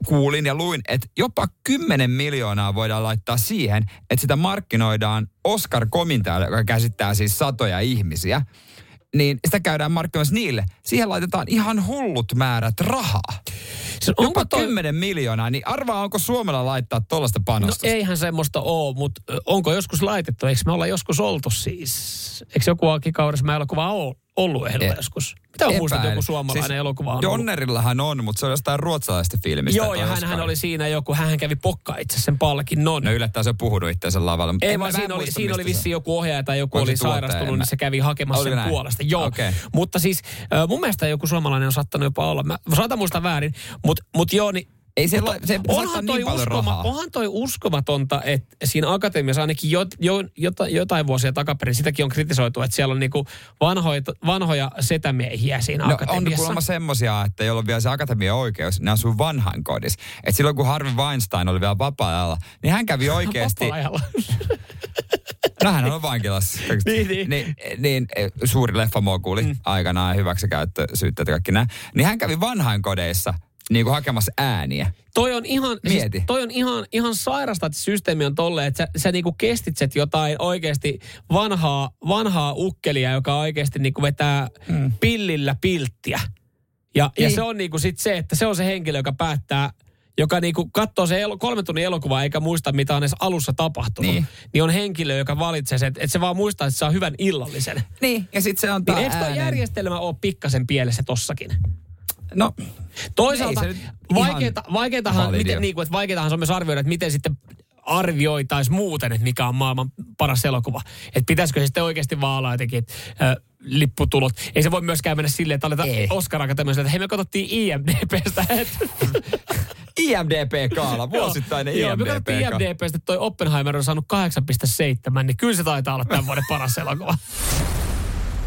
S3: kuulin ja luin, että jopa 10 miljoonaa voidaan laittaa siihen, että sitä markkinoidaan Oscar-komitealle, joka käsittää siis satoja ihmisiä. Niin sitä käydään markkinoissa niille. Siihen laitetaan ihan hullut määrät rahaa.
S2: Siis
S3: Jopa toi... 10 miljoonaa, niin arvaa onko Suomella laittaa tuollaista
S2: No
S3: panostusta?
S2: eihän semmoista ole, mutta onko joskus laitettu? Eikö me olla joskus oltu siis? Eikö joku Aki Kaurismäen elokuva ole ollut ehdolla
S3: E-
S2: joskus? Mitä on
S3: Epäilen.
S2: joku suomalainen
S3: siis
S2: elokuva on ollut?
S3: Donnerillahan on, mutta se on jostain ruotsalaisesta filmistä.
S2: Joo, ja hän, oli siinä joku, hän kävi pokkaa itse sen palkinnon.
S3: No yllättäen se on puhunut itseensä lavalla. mutta
S2: Ei vaan siinä oli,
S3: muista,
S2: siinä oli vissiin joku ohjaaja tai joku oli sairastunut, niin se kävi hakemassa sen
S3: näin?
S2: puolesta. Joo.
S3: Okei.
S2: Mutta siis mun mielestä joku suomalainen on saattanut jopa olla. Mä saatan muistaa väärin, mutta mut joo, niin
S3: Ei se,
S2: mutta
S3: se
S2: onhan toi
S3: niin paljon
S2: uskoma,
S3: rahaa.
S2: Onhan toi uskomatonta, että siinä akatemiassa ainakin jo, jo, jota, jotain vuosia takaperin, sitäkin on kritisoitu, että siellä on niinku vanhoja, vanhoja setämiehiä siinä
S3: No on
S2: akatemiassa.
S3: kuulemma semmosia, että jolla on vielä se akatemian oikeus, ne asuu vanhan kodissa. Et silloin kun Harvey Weinstein oli vielä vapaa-ajalla, niin hän kävi oikeasti...
S2: Vapaa-ajalla.
S3: No hän on vankilassa.
S2: Niin, niin.
S3: niin, niin eh, suuri leffamokuli mm. aikanaan hyväksikäyttö, syytteet ja kaikki nämä. Niin hän kävi vanhainkodeissa niin kuin hakemassa ääniä.
S2: Toi on ihan,
S3: Mieti.
S2: Siis, toi on ihan, ihan sairasta, että se systeemi on tolleen, että sä, sä niinku kestitset jotain oikeasti vanhaa, vanhaa ukkelia, joka oikeasti niinku vetää mm. pillillä pilttiä. Ja, niin. ja se on niinku sit se, että se on se henkilö, joka päättää, joka niinku katsoo se elo, kolmen tunnin elokuva eikä muista, mitä on edes alussa tapahtunut. Niin,
S3: Niin.
S2: on henkilö, joka valitsee sen, että, se vaan muistaa, että saa hyvän illallisen.
S3: Niin, ja sitten se antaa
S2: Niin eikö tuo järjestelmä ole pikkasen pielessä tossakin?
S3: No,
S2: Toisaalta vaikeita, vaikeitahan, miten, niin kuin, että vaikeitahan se on myös arvioida, että miten sitten arvioitaisiin muuten, että mikä on maailman paras elokuva. Että pitäisikö se sitten oikeasti vaan olla jotenkin, että äh, lipputulot. Ei se voi myöskään mennä silleen, että aletaan
S3: Ei.
S2: Oscar tämmöistä, että hei me katsottiin IMDBstä. Että,
S3: IMDP-kaala, vuosittainen
S2: Joo, me katsottiin. IMDBstä, että toi Oppenheimer on saanut 8,7, niin kyllä se taitaa olla tämän vuoden paras elokuva.